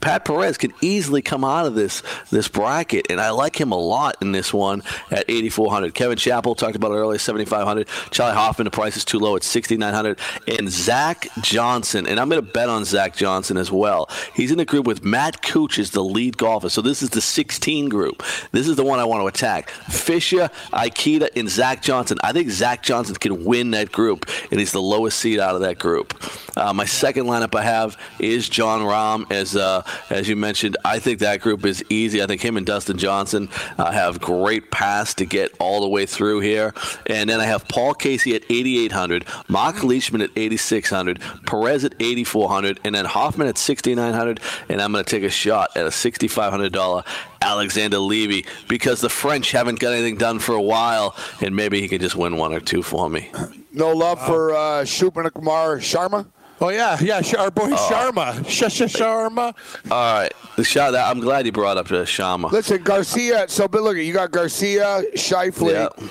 [SPEAKER 4] Pat Perez can easily come out of this this bracket, and I like him a lot in this one at 8,400. Kevin Chappell talked about it earlier, 7,500. Charley Hoffman, the price is too low at 6,900. And Zach Johnson, and I'm going to bet on Zach Johnson as well. He's in the group with Matt Cooch as the lead golfer. So this is the 16 group. This is the one I want to attack. Fisher, Ikeda, and Zach Johnson. I think Zach Johnson can win that group, and he's the lowest seed out of that group. Uh, my second lineup I have is Jon Rahm as uh, as you mentioned. I think that group is easy. I think him and Dustin Johnson uh, have great paths to get all the way through here. And then I have Paul Casey at 8,800, Mark Leishman at 8,600, Perez at 8,400, and then Hoffman at 6,900. And I'm going to take a shot at a $6,500 Alexander Levy because the French haven't got anything done for a while, and maybe he can just win one or two for me.
[SPEAKER 3] No love for uh, Shubhankar Sharma?
[SPEAKER 5] Oh yeah, yeah, our boy
[SPEAKER 4] Oh.
[SPEAKER 5] Sharma, Sh- Sh- Sharma.
[SPEAKER 4] All right, the shot. That I'm glad you brought up uh, Shama.
[SPEAKER 3] Listen, Garcia. So, but look, you got Garcia, Schauffele,
[SPEAKER 4] Yeah.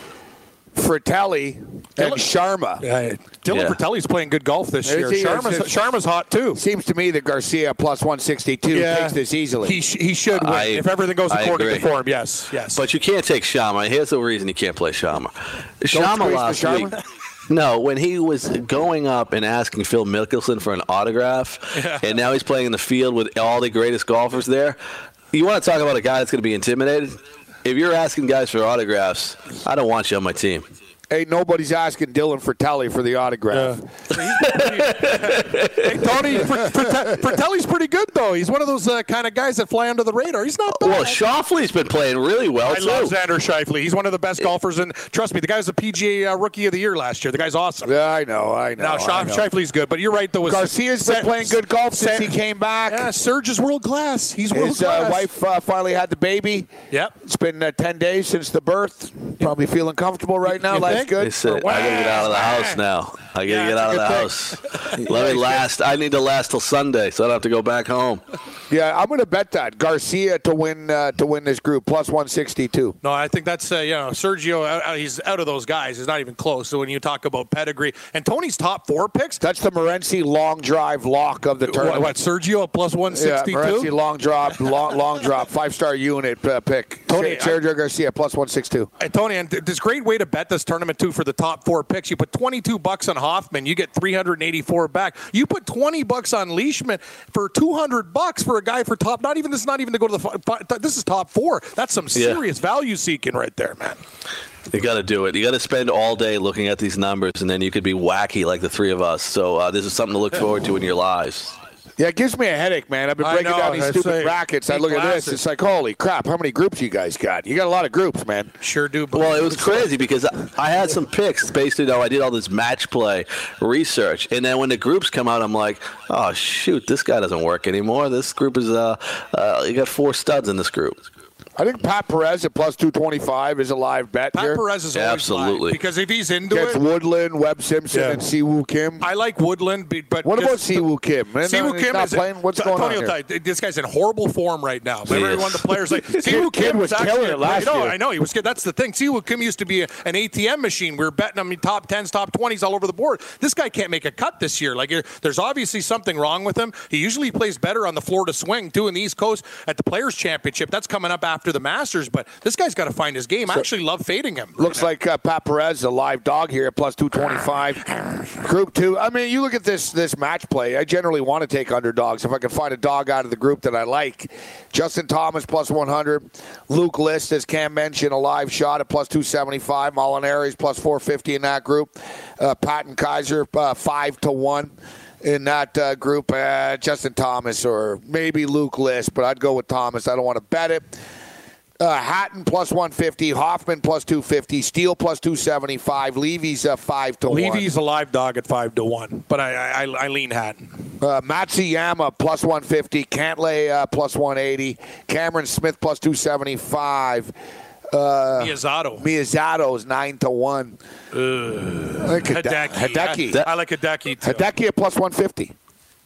[SPEAKER 3] Frittelli, and Sharma.
[SPEAKER 5] Dylan
[SPEAKER 3] Yeah.
[SPEAKER 5] Frittelli's playing good golf this year.
[SPEAKER 3] He?
[SPEAKER 5] Sharma's,
[SPEAKER 3] It's-
[SPEAKER 5] Sharma's hot too.
[SPEAKER 3] Seems to me that Garcia plus 162 takes this easily.
[SPEAKER 5] He, sh- he should win
[SPEAKER 4] I-
[SPEAKER 5] if everything goes
[SPEAKER 4] I
[SPEAKER 5] according to form. Yes, yes.
[SPEAKER 4] But you can't take Sharma. Here's the reason you can't play Sharma.
[SPEAKER 5] Don't
[SPEAKER 4] Shama
[SPEAKER 5] squeeze the
[SPEAKER 4] last
[SPEAKER 5] Sharma?
[SPEAKER 4] week. No, when he was going up and asking Phil Mickelson for an autograph, and now he's playing in the field with all the greatest golfers there. You want to talk about a guy that's going to be intimidated? If you're asking guys for autographs, I don't want you on my team.
[SPEAKER 3] Hey, nobody's asking Dylan Frittelli for the autograph.
[SPEAKER 5] hey, Tony, Frittelli's pretty good though. He's one of those uh, kind of guys that fly under the radar. He's not bad.
[SPEAKER 4] Well, Schauffele's been playing really well
[SPEAKER 5] I
[SPEAKER 4] too.
[SPEAKER 5] love Xander Schauffele. He's one of the best golfers, and trust me, the guy's the PGA uh, Rookie of the Year last year. The guy's awesome.
[SPEAKER 3] Yeah, I know, I know.
[SPEAKER 5] Now,
[SPEAKER 3] I
[SPEAKER 5] Schaff- good, but you're right though.
[SPEAKER 3] Garcia's been playing good golf since he came back.
[SPEAKER 5] Yeah, Serge is world class. He's world class.
[SPEAKER 3] His uh, wife uh, finally had the baby.
[SPEAKER 5] Yep.
[SPEAKER 3] It's been uh, 10 days since the birth. Probably feeling comfortable right now.
[SPEAKER 5] You
[SPEAKER 3] Life's
[SPEAKER 5] think?
[SPEAKER 3] good.
[SPEAKER 4] They said, I gotta get out of the house now. I gotta
[SPEAKER 3] Yeah,
[SPEAKER 4] get out of the
[SPEAKER 3] good
[SPEAKER 4] house. Let me last. I need to last till Sunday, so I don't have to go back home.
[SPEAKER 3] Yeah, I'm going to bet that Garcia to win uh, to win this group plus 162.
[SPEAKER 5] No, I think that's uh, you know Sergio. Uh, he's out of those guys. He's not even close. So when you talk about pedigree and Tony's top four picks,
[SPEAKER 3] That's the Morency long drive lock of the tournament.
[SPEAKER 5] what Sergio at plus one
[SPEAKER 3] Yeah, Morency long drop, long, long drop, five star unit uh, pick.
[SPEAKER 5] Tony,
[SPEAKER 3] Sergio Garcia plus 162.
[SPEAKER 5] Hey, Tony, and th- this great way to bet this tournament too for the top four picks. You put twenty two bucks on Hoffman, you get three hundred eighty four back. You put twenty bucks on Leishman for two hundred bucks for a guy for top. Not even this. is Not even to go to the. This is top four. That's some
[SPEAKER 4] Yeah.
[SPEAKER 5] serious value seeking right there, man.
[SPEAKER 4] You got to do it. You got to spend all day looking at these numbers, and then you could be wacky like the three of us. So uh, this is something to look forward to in your lives.
[SPEAKER 3] Yeah, it gives me a headache, man. I've been breaking
[SPEAKER 5] know,
[SPEAKER 3] down these
[SPEAKER 5] it's
[SPEAKER 3] stupid
[SPEAKER 5] a-
[SPEAKER 3] brackets. I
[SPEAKER 5] big
[SPEAKER 3] look at this. It's like, holy crap, how many groups you guys got? You got a lot of groups, man.
[SPEAKER 5] Sure do.
[SPEAKER 4] Well, it was crazy because I had some picks based on I did all this match play research, and then when the groups come out, I'm like, oh shoot, this guy doesn't work anymore. This group is uh, uh you got four studs in this group.
[SPEAKER 3] I think Pat Perez at plus 225 is a live bet
[SPEAKER 5] Pat
[SPEAKER 3] here.
[SPEAKER 5] Perez is
[SPEAKER 4] Absolutely.
[SPEAKER 5] live because if he's into
[SPEAKER 3] Gets
[SPEAKER 5] it,
[SPEAKER 3] Woodland, Webb Simpson,
[SPEAKER 5] Yeah.
[SPEAKER 3] and Siwoo Kim.
[SPEAKER 5] I like Woodland, but
[SPEAKER 3] What about
[SPEAKER 5] just-
[SPEAKER 3] Siwoo Kim? Man,
[SPEAKER 5] Siwoo
[SPEAKER 3] he's
[SPEAKER 5] Kim
[SPEAKER 3] not
[SPEAKER 5] is
[SPEAKER 3] playing. What's going on here?
[SPEAKER 5] tell this guy's in horrible form right now.
[SPEAKER 4] He
[SPEAKER 5] Remember one of the players like
[SPEAKER 3] Kid-
[SPEAKER 5] Siwoo
[SPEAKER 3] kid
[SPEAKER 5] Kim
[SPEAKER 3] was
[SPEAKER 5] actually
[SPEAKER 3] killing it last
[SPEAKER 5] I know,
[SPEAKER 3] year.
[SPEAKER 5] I know he was good. That's the thing. Siwoo Kim used to be a, an ATM machine. We were betting him in top tens, top twenties all over the board. This guy can't make a cut this year. Like there's obviously something wrong with him. He usually plays better on the Florida swing too in the East Coast at the Players Championship. That's coming up after the Masters. But this guy's got to find his game. I actually love fading him.
[SPEAKER 3] Looks like uh, Pat Perez, a live dog here at plus 225. Group two. I mean, you look at this this match play. I generally want to take underdogs if I can find a dog out of the group that I like. Justin Thomas plus 100. Luke List, as Cam mentioned, a live shot at plus 275. Molinari's plus 450 in that group. Uh, Patton Kizzire, uh, 5 to 1 in that uh, group. Uh, Justin Thomas or maybe Luke List, but I'd go with Thomas. I don't want to bet it. Uh, Hatton plus 150, Hoffman plus 250, Steele plus 275, Levy's uh, 5 to 1.
[SPEAKER 5] Levy's a live dog at five to one, but I I, I lean Hatton.
[SPEAKER 3] Uh, Matsuyama plus 150, Cantlay uh, plus 180, Cameron Smith plus 275. Uh,
[SPEAKER 5] Miyazato.
[SPEAKER 3] Miyazato's 9 to 1. I like Hide-
[SPEAKER 5] Hideki.
[SPEAKER 3] Hideki.
[SPEAKER 5] I, I like Hideki too.
[SPEAKER 3] Hideki at plus 150.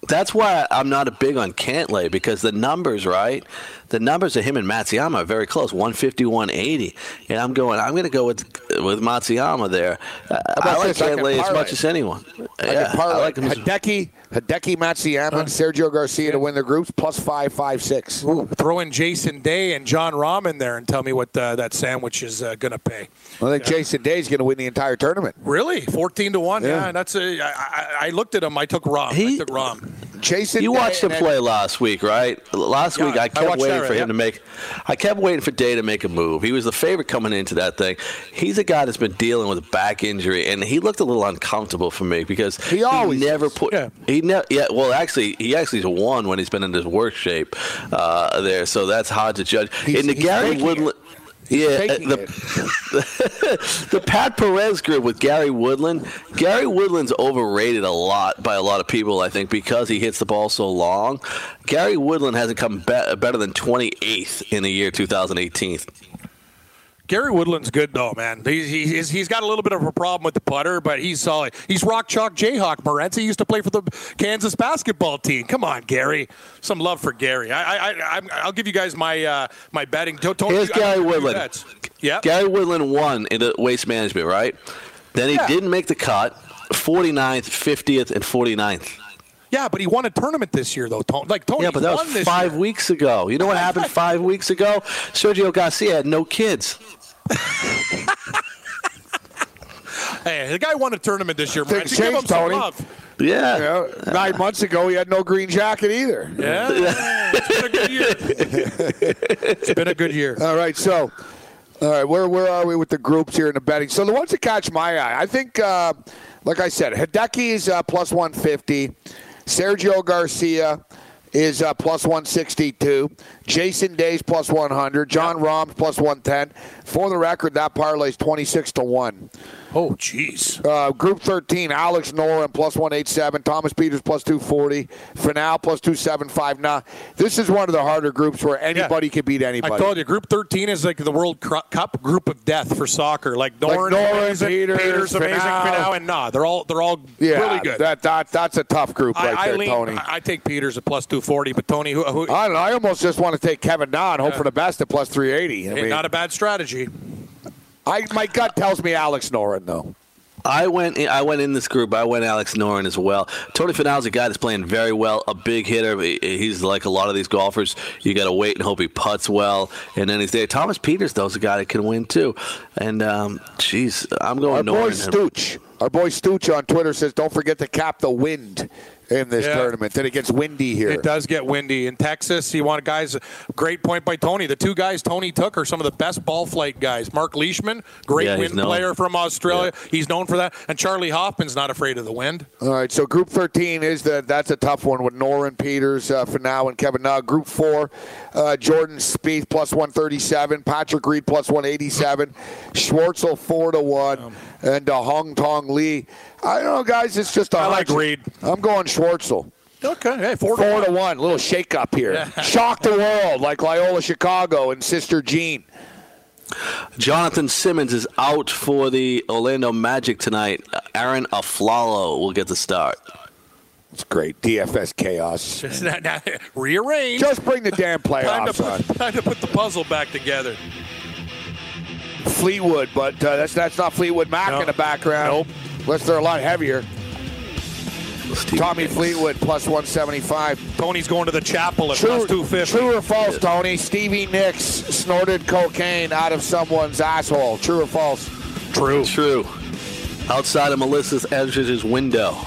[SPEAKER 4] That's why I'm not a big on Cantlay because the numbers, right? The numbers of him and Matsuyama are very close, 150, 180. And I'm going, I'm going to go with with Matsuyama there. Uh, I like
[SPEAKER 3] this?
[SPEAKER 4] Cantlay as much as anyone.
[SPEAKER 3] I
[SPEAKER 4] yeah, I like him.
[SPEAKER 3] Hideki, Hideki Matsuyama, and Sergio Garcia to win the groups plus 556.
[SPEAKER 5] Throw in Jason Day and Jon Rahm in there and tell me what uh, that sandwich is uh, going to pay.
[SPEAKER 3] I think Jason Day is going to win the entire tournament.
[SPEAKER 5] Really, fourteen to one?
[SPEAKER 3] Yeah.
[SPEAKER 5] Yeah, that's a. I, I, I looked at him. I took Rahm. I took Rahm.
[SPEAKER 3] Jason,
[SPEAKER 4] You
[SPEAKER 3] Day
[SPEAKER 4] watched him play last week, right? Last
[SPEAKER 5] Yeah,
[SPEAKER 4] week I
[SPEAKER 5] I
[SPEAKER 4] kept
[SPEAKER 5] watched
[SPEAKER 4] waiting
[SPEAKER 5] that,
[SPEAKER 4] for him
[SPEAKER 5] yeah.
[SPEAKER 4] to make. I kept waiting for Day to make a move. He was the favorite coming into that thing. He's a guy that's been dealing with a back injury, and he looked a little uncomfortable for me because
[SPEAKER 3] He always
[SPEAKER 4] never
[SPEAKER 3] is.
[SPEAKER 4] put.
[SPEAKER 5] Yeah.
[SPEAKER 4] He never. Yeah. Well, actually, he actually's won when he's been in his work shape uh, there, so that's hard to judge.
[SPEAKER 3] He's-
[SPEAKER 4] in the Gary Woodland. Yeah,
[SPEAKER 3] faking uh,
[SPEAKER 4] the, the Pat Perez group with Gary Woodland. Gary Woodland's overrated a lot by a lot of people, I think, because he hits the ball so long. Gary Woodland hasn't come be- better than 28th in the year 2018.
[SPEAKER 5] Gary Woodland's good though, man. He's, he's he's got a little bit of a problem with the putter, but he's solid. He's rock chalk Jayhawk Morenz. He used to play for the Kansas basketball team. Come on, Gary. Some love for Gary. I, I, I I'll give you guys my uh, my betting. Don't, don't,
[SPEAKER 4] Here's
[SPEAKER 5] I
[SPEAKER 4] Gary Woodland.
[SPEAKER 5] Yeah.
[SPEAKER 4] Gary Woodland won in the waste management, right? Then he
[SPEAKER 5] Yeah.
[SPEAKER 4] didn't make the cut. 49th, 50th, and 49th.
[SPEAKER 5] Yeah, but he won a tournament this year though. Tony. Like Tony
[SPEAKER 4] Yeah, but that was five
[SPEAKER 5] year.
[SPEAKER 4] weeks ago. You know what happened five weeks ago? Sergio Garcia had no kids.
[SPEAKER 5] Hey, the guy won a tournament this year.
[SPEAKER 3] Things
[SPEAKER 5] Morenz. You give him
[SPEAKER 3] changed,
[SPEAKER 5] some
[SPEAKER 3] Tony.
[SPEAKER 5] love.
[SPEAKER 4] Yeah.
[SPEAKER 3] You know, nine months ago, he had no green jacket either.
[SPEAKER 5] Yeah, it's been a good year. it's been a good year.
[SPEAKER 3] All right, so All right, where where are we with the groups here in the betting? So the ones that catch my eye, I think, uh, like I said, Hideki is uh, plus 150. Sergio Garcia is uh, plus 162. Jason Day's plus 100. Jon Rahm's plus 110. For the record, that parlay is 26 to 1.
[SPEAKER 5] Oh, jeez.
[SPEAKER 3] Uh, group 13, Alex Noren plus 187, Thomas Pieters plus 240, Finau plus 275. Now, this is one of the harder groups where anybody can beat anybody.
[SPEAKER 5] I told you, Group 13 is like the World Cup group of death for soccer. Like
[SPEAKER 3] Like
[SPEAKER 5] Noren,
[SPEAKER 3] Noren,
[SPEAKER 5] amazing,
[SPEAKER 3] Pieters,
[SPEAKER 5] Pieters, amazing,
[SPEAKER 3] Finau.
[SPEAKER 5] And nah, they're all they're all
[SPEAKER 3] yeah,
[SPEAKER 5] really good.
[SPEAKER 3] That, that, that's a tough group right
[SPEAKER 5] I, I
[SPEAKER 3] there,
[SPEAKER 5] lean,
[SPEAKER 3] Tony.
[SPEAKER 5] I I take Pieters at plus 240, but Tony, who, who
[SPEAKER 3] I don't know. I almost just want to take Kevin Don, hope
[SPEAKER 5] Yeah.
[SPEAKER 3] for the best at plus 380. I mean,
[SPEAKER 5] not a bad strategy.
[SPEAKER 3] I, my gut tells me Alex Noren, though.
[SPEAKER 4] I went. In, I went in this group. I went Alex Noren as well. Tony Finau's a guy that's playing very well, a big hitter. He's like a lot of these golfers. You got to wait and hope he puts well, and then he's there. Thomas Pieters, though, is a guy that can win too. And um, jeez, I'm going.
[SPEAKER 3] Our
[SPEAKER 4] going
[SPEAKER 3] boy
[SPEAKER 4] Noren.
[SPEAKER 3] Stooch, our boy Stooch on Twitter says, don't forget to cap the wind in this
[SPEAKER 5] Yeah.
[SPEAKER 3] tournament. That it gets windy here.
[SPEAKER 5] It does get windy in Texas. You want guys. Great point by Tony. The two guys Tony took are some of the best ball flight guys. Mark Leishman, great
[SPEAKER 4] Yeah,
[SPEAKER 5] wind
[SPEAKER 4] known.
[SPEAKER 5] player from Australia. He's known for that. And Charley Hoffman's not afraid of the wind.
[SPEAKER 3] All right, so Group 13 is the that's a tough one with Noren Pieters uh, Finau and Kevin Na. Group 4, uh, Jordan Spieth plus 137, Patrick Reed plus 187, Schwartzel 4 to 1, and uh, Haotong Li. I don't know, guys. It's just a
[SPEAKER 5] I like
[SPEAKER 3] hunch.
[SPEAKER 5] Reed.
[SPEAKER 3] I'm going Schwartzel.
[SPEAKER 5] Okay, hey, four,
[SPEAKER 3] Four
[SPEAKER 5] to
[SPEAKER 3] to one, little shake up here. Shock the world like Loyola Chicago and Sister Jean.
[SPEAKER 4] Jonathan Simmons is out for the Orlando Magic tonight. Arron Afflalo will get the start.
[SPEAKER 3] It's great. DFS chaos.
[SPEAKER 5] Just not, not, rearrange.
[SPEAKER 3] Just bring the damn
[SPEAKER 5] time, to
[SPEAKER 3] playoffs on.
[SPEAKER 5] put, time to put the puzzle back together.
[SPEAKER 3] Fleetwood, but uh, that's that's not Fleetwood Mac
[SPEAKER 5] No.
[SPEAKER 3] in the background. Nope. Unless they're a lot heavier. Tommy Fleetwood plus 175.
[SPEAKER 5] Tony's going to the chapel at
[SPEAKER 3] True,
[SPEAKER 5] plus 250.
[SPEAKER 3] true or false, Tony? Stevie Nicks snorted cocaine out of someone's asshole. True or false?
[SPEAKER 5] True.
[SPEAKER 4] True. Outside of Melissa's Etheridge's window.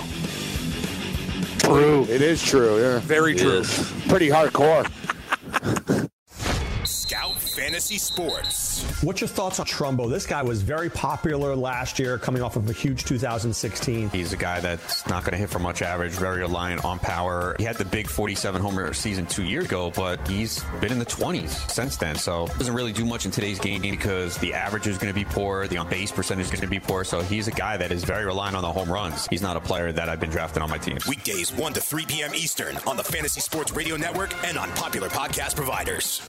[SPEAKER 3] True. It is true. Yeah.
[SPEAKER 5] Very true.
[SPEAKER 4] Yes.
[SPEAKER 3] Pretty hardcore.
[SPEAKER 2] Scout Fantasy Sports.
[SPEAKER 15] What's your thoughts on Trumbo? This guy was very popular last year, coming off of a huge 2016.
[SPEAKER 16] He's a guy that's not going to hit for much average, very reliant on power. He had the big 47 homer season two years ago, but he's been in the 20s since then. So doesn't really do much in today's game because the average is going to be poor, the on base percentage is going to be poor. So he's a guy that is very reliant on the home runs. He's not a player that I've been drafting on my team.
[SPEAKER 2] Weekdays 1 to 3 p.m. Eastern on the Fantasy Sports Radio Network and on popular podcast providers.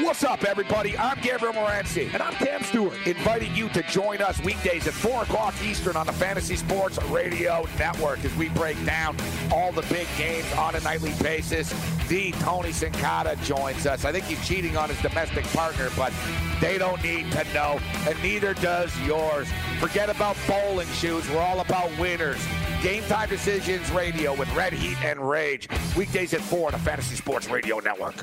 [SPEAKER 3] What's up, everybody? I'm Gabriel Morency. And I'm Cam Stewart. Inviting you to join us weekdays at 4 o'clock Eastern on the Fantasy Sports Radio Network as we break down all the big games on a nightly basis. The Tony Sincata joins us. I think he's cheating on his domestic partner, but they don't need to know, and neither does yours. Forget about bowling shoes. We're all about winners. Game Time Decisions Radio with Red Heat and Rage. Weekdays at 4 on the Fantasy Sports Radio Network.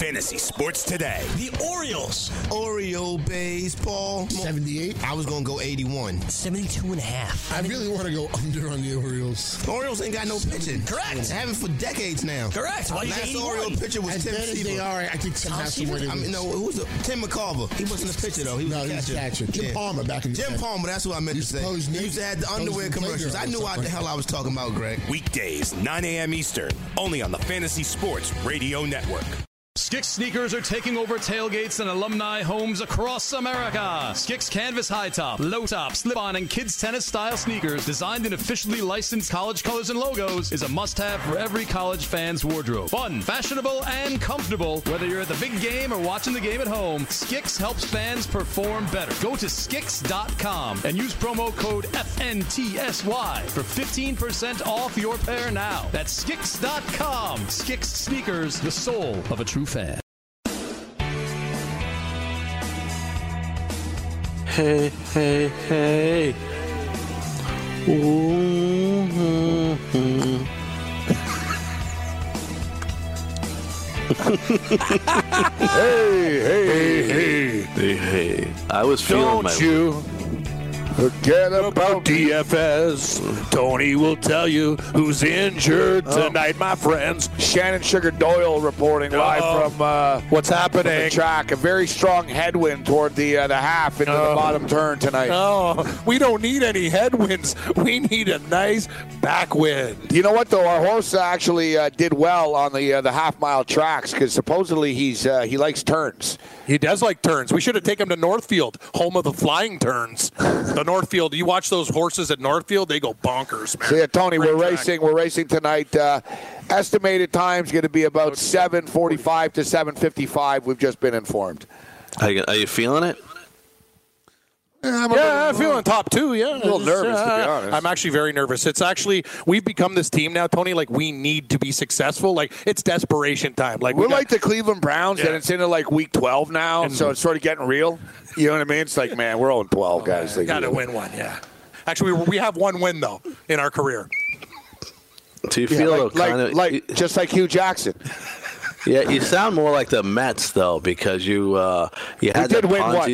[SPEAKER 2] Fantasy Sports Today.
[SPEAKER 12] The Orioles. Oreo baseball. 78. I was going to go 81.
[SPEAKER 9] 72 and a half.
[SPEAKER 12] I really want to go under on the Orioles. The Orioles ain't got no pitching. Correct. They haven't for decades now.
[SPEAKER 9] Correct. Why
[SPEAKER 12] Last
[SPEAKER 9] say 81?
[SPEAKER 12] Oriole pitcher was
[SPEAKER 17] As
[SPEAKER 12] Tim
[SPEAKER 17] bad as they are, I think Tim
[SPEAKER 12] Tom
[SPEAKER 17] has some way to
[SPEAKER 12] I mean,
[SPEAKER 17] lose.
[SPEAKER 12] no, who's the, Tim McCarver. He wasn't a pitcher though. He was
[SPEAKER 17] No,
[SPEAKER 12] a
[SPEAKER 17] he was
[SPEAKER 12] catcher.
[SPEAKER 17] catcher. Jim Palmer back in the
[SPEAKER 12] Jim
[SPEAKER 17] day.
[SPEAKER 12] Palmer. That's what I meant to say.
[SPEAKER 17] posed
[SPEAKER 12] He used to have the underwear commercials. I knew what the hell I was talking about, Greg.
[SPEAKER 2] Weekdays 9 a.m. Eastern only on the Fantasy Sports Radio Network.
[SPEAKER 17] Skix sneakers are taking over tailgates and alumni homes across America. Skix canvas high top, low top, slip on, and kids tennis style sneakers designed in officially licensed college colors and logos is a must have for every college fan's wardrobe. Fun, fashionable, and comfortable. Whether you're at the big game or watching the game at home, Skix helps fans perform better. Go to Skix.com and use promo code FNTSY for 15% off your pair now. That's Skix.com. Skix sneakers, the soul of a true fan.
[SPEAKER 4] Hey, hey, hey. Ooh.
[SPEAKER 3] hey, hmm. hey, hey,
[SPEAKER 4] hey, hey. I was feeling
[SPEAKER 3] Don't
[SPEAKER 4] my.
[SPEAKER 3] you forget about
[SPEAKER 5] DFS. Tony will tell you who's injured
[SPEAKER 3] Oh.
[SPEAKER 5] tonight, my friends.
[SPEAKER 3] Shannon Sugar Doyle reporting live
[SPEAKER 5] Uh-oh.
[SPEAKER 3] from uh,
[SPEAKER 5] What's happening?
[SPEAKER 3] from the track. A very strong headwind toward the uh, the half into the
[SPEAKER 5] Oh.
[SPEAKER 3] bottom turn tonight.
[SPEAKER 5] Oh, we don't need any headwinds. We need a nice backwind.
[SPEAKER 3] You know what though? Our horse actually uh, did well on the uh, the half mile tracks because supposedly he's uh, he likes turns.
[SPEAKER 5] He does like turns. We should have taken him to Northfield, home of the flying turns. the Northfield. You watch those horses at Northfield; they go bonkers, man.
[SPEAKER 3] So yeah, Tony,
[SPEAKER 5] Great
[SPEAKER 3] we're
[SPEAKER 5] track.
[SPEAKER 3] racing. We're racing tonight. Uh, estimated time's going to be about seven forty-five to seven fifty-five. We've just been informed.
[SPEAKER 4] Are you, are you feeling it?
[SPEAKER 5] Yeah, I'm feeling top two. Yeah,
[SPEAKER 3] A little nervous, to be
[SPEAKER 5] Uh,
[SPEAKER 3] honest.
[SPEAKER 5] I'm actually very nervous. It's actually we've become this team now, Tony. Like we need to be successful. Like it's desperation time. Like we
[SPEAKER 3] We're
[SPEAKER 5] got-
[SPEAKER 3] like the Cleveland Browns,
[SPEAKER 5] Yeah.
[SPEAKER 3] and it's into like week twelve now, and so it's sort of getting real. You know what I mean? It's like, man, we're 0 12, guys. Like,
[SPEAKER 5] got to win one. Yeah. Actually, we, we have one win though in our career.
[SPEAKER 4] Do you
[SPEAKER 3] Yeah,
[SPEAKER 4] feel
[SPEAKER 3] like, like,
[SPEAKER 4] kind of
[SPEAKER 3] like just like Hue Jackson.
[SPEAKER 4] Yeah, you sound more like the Mets though, because you uh, you had
[SPEAKER 3] did
[SPEAKER 4] that
[SPEAKER 3] win what?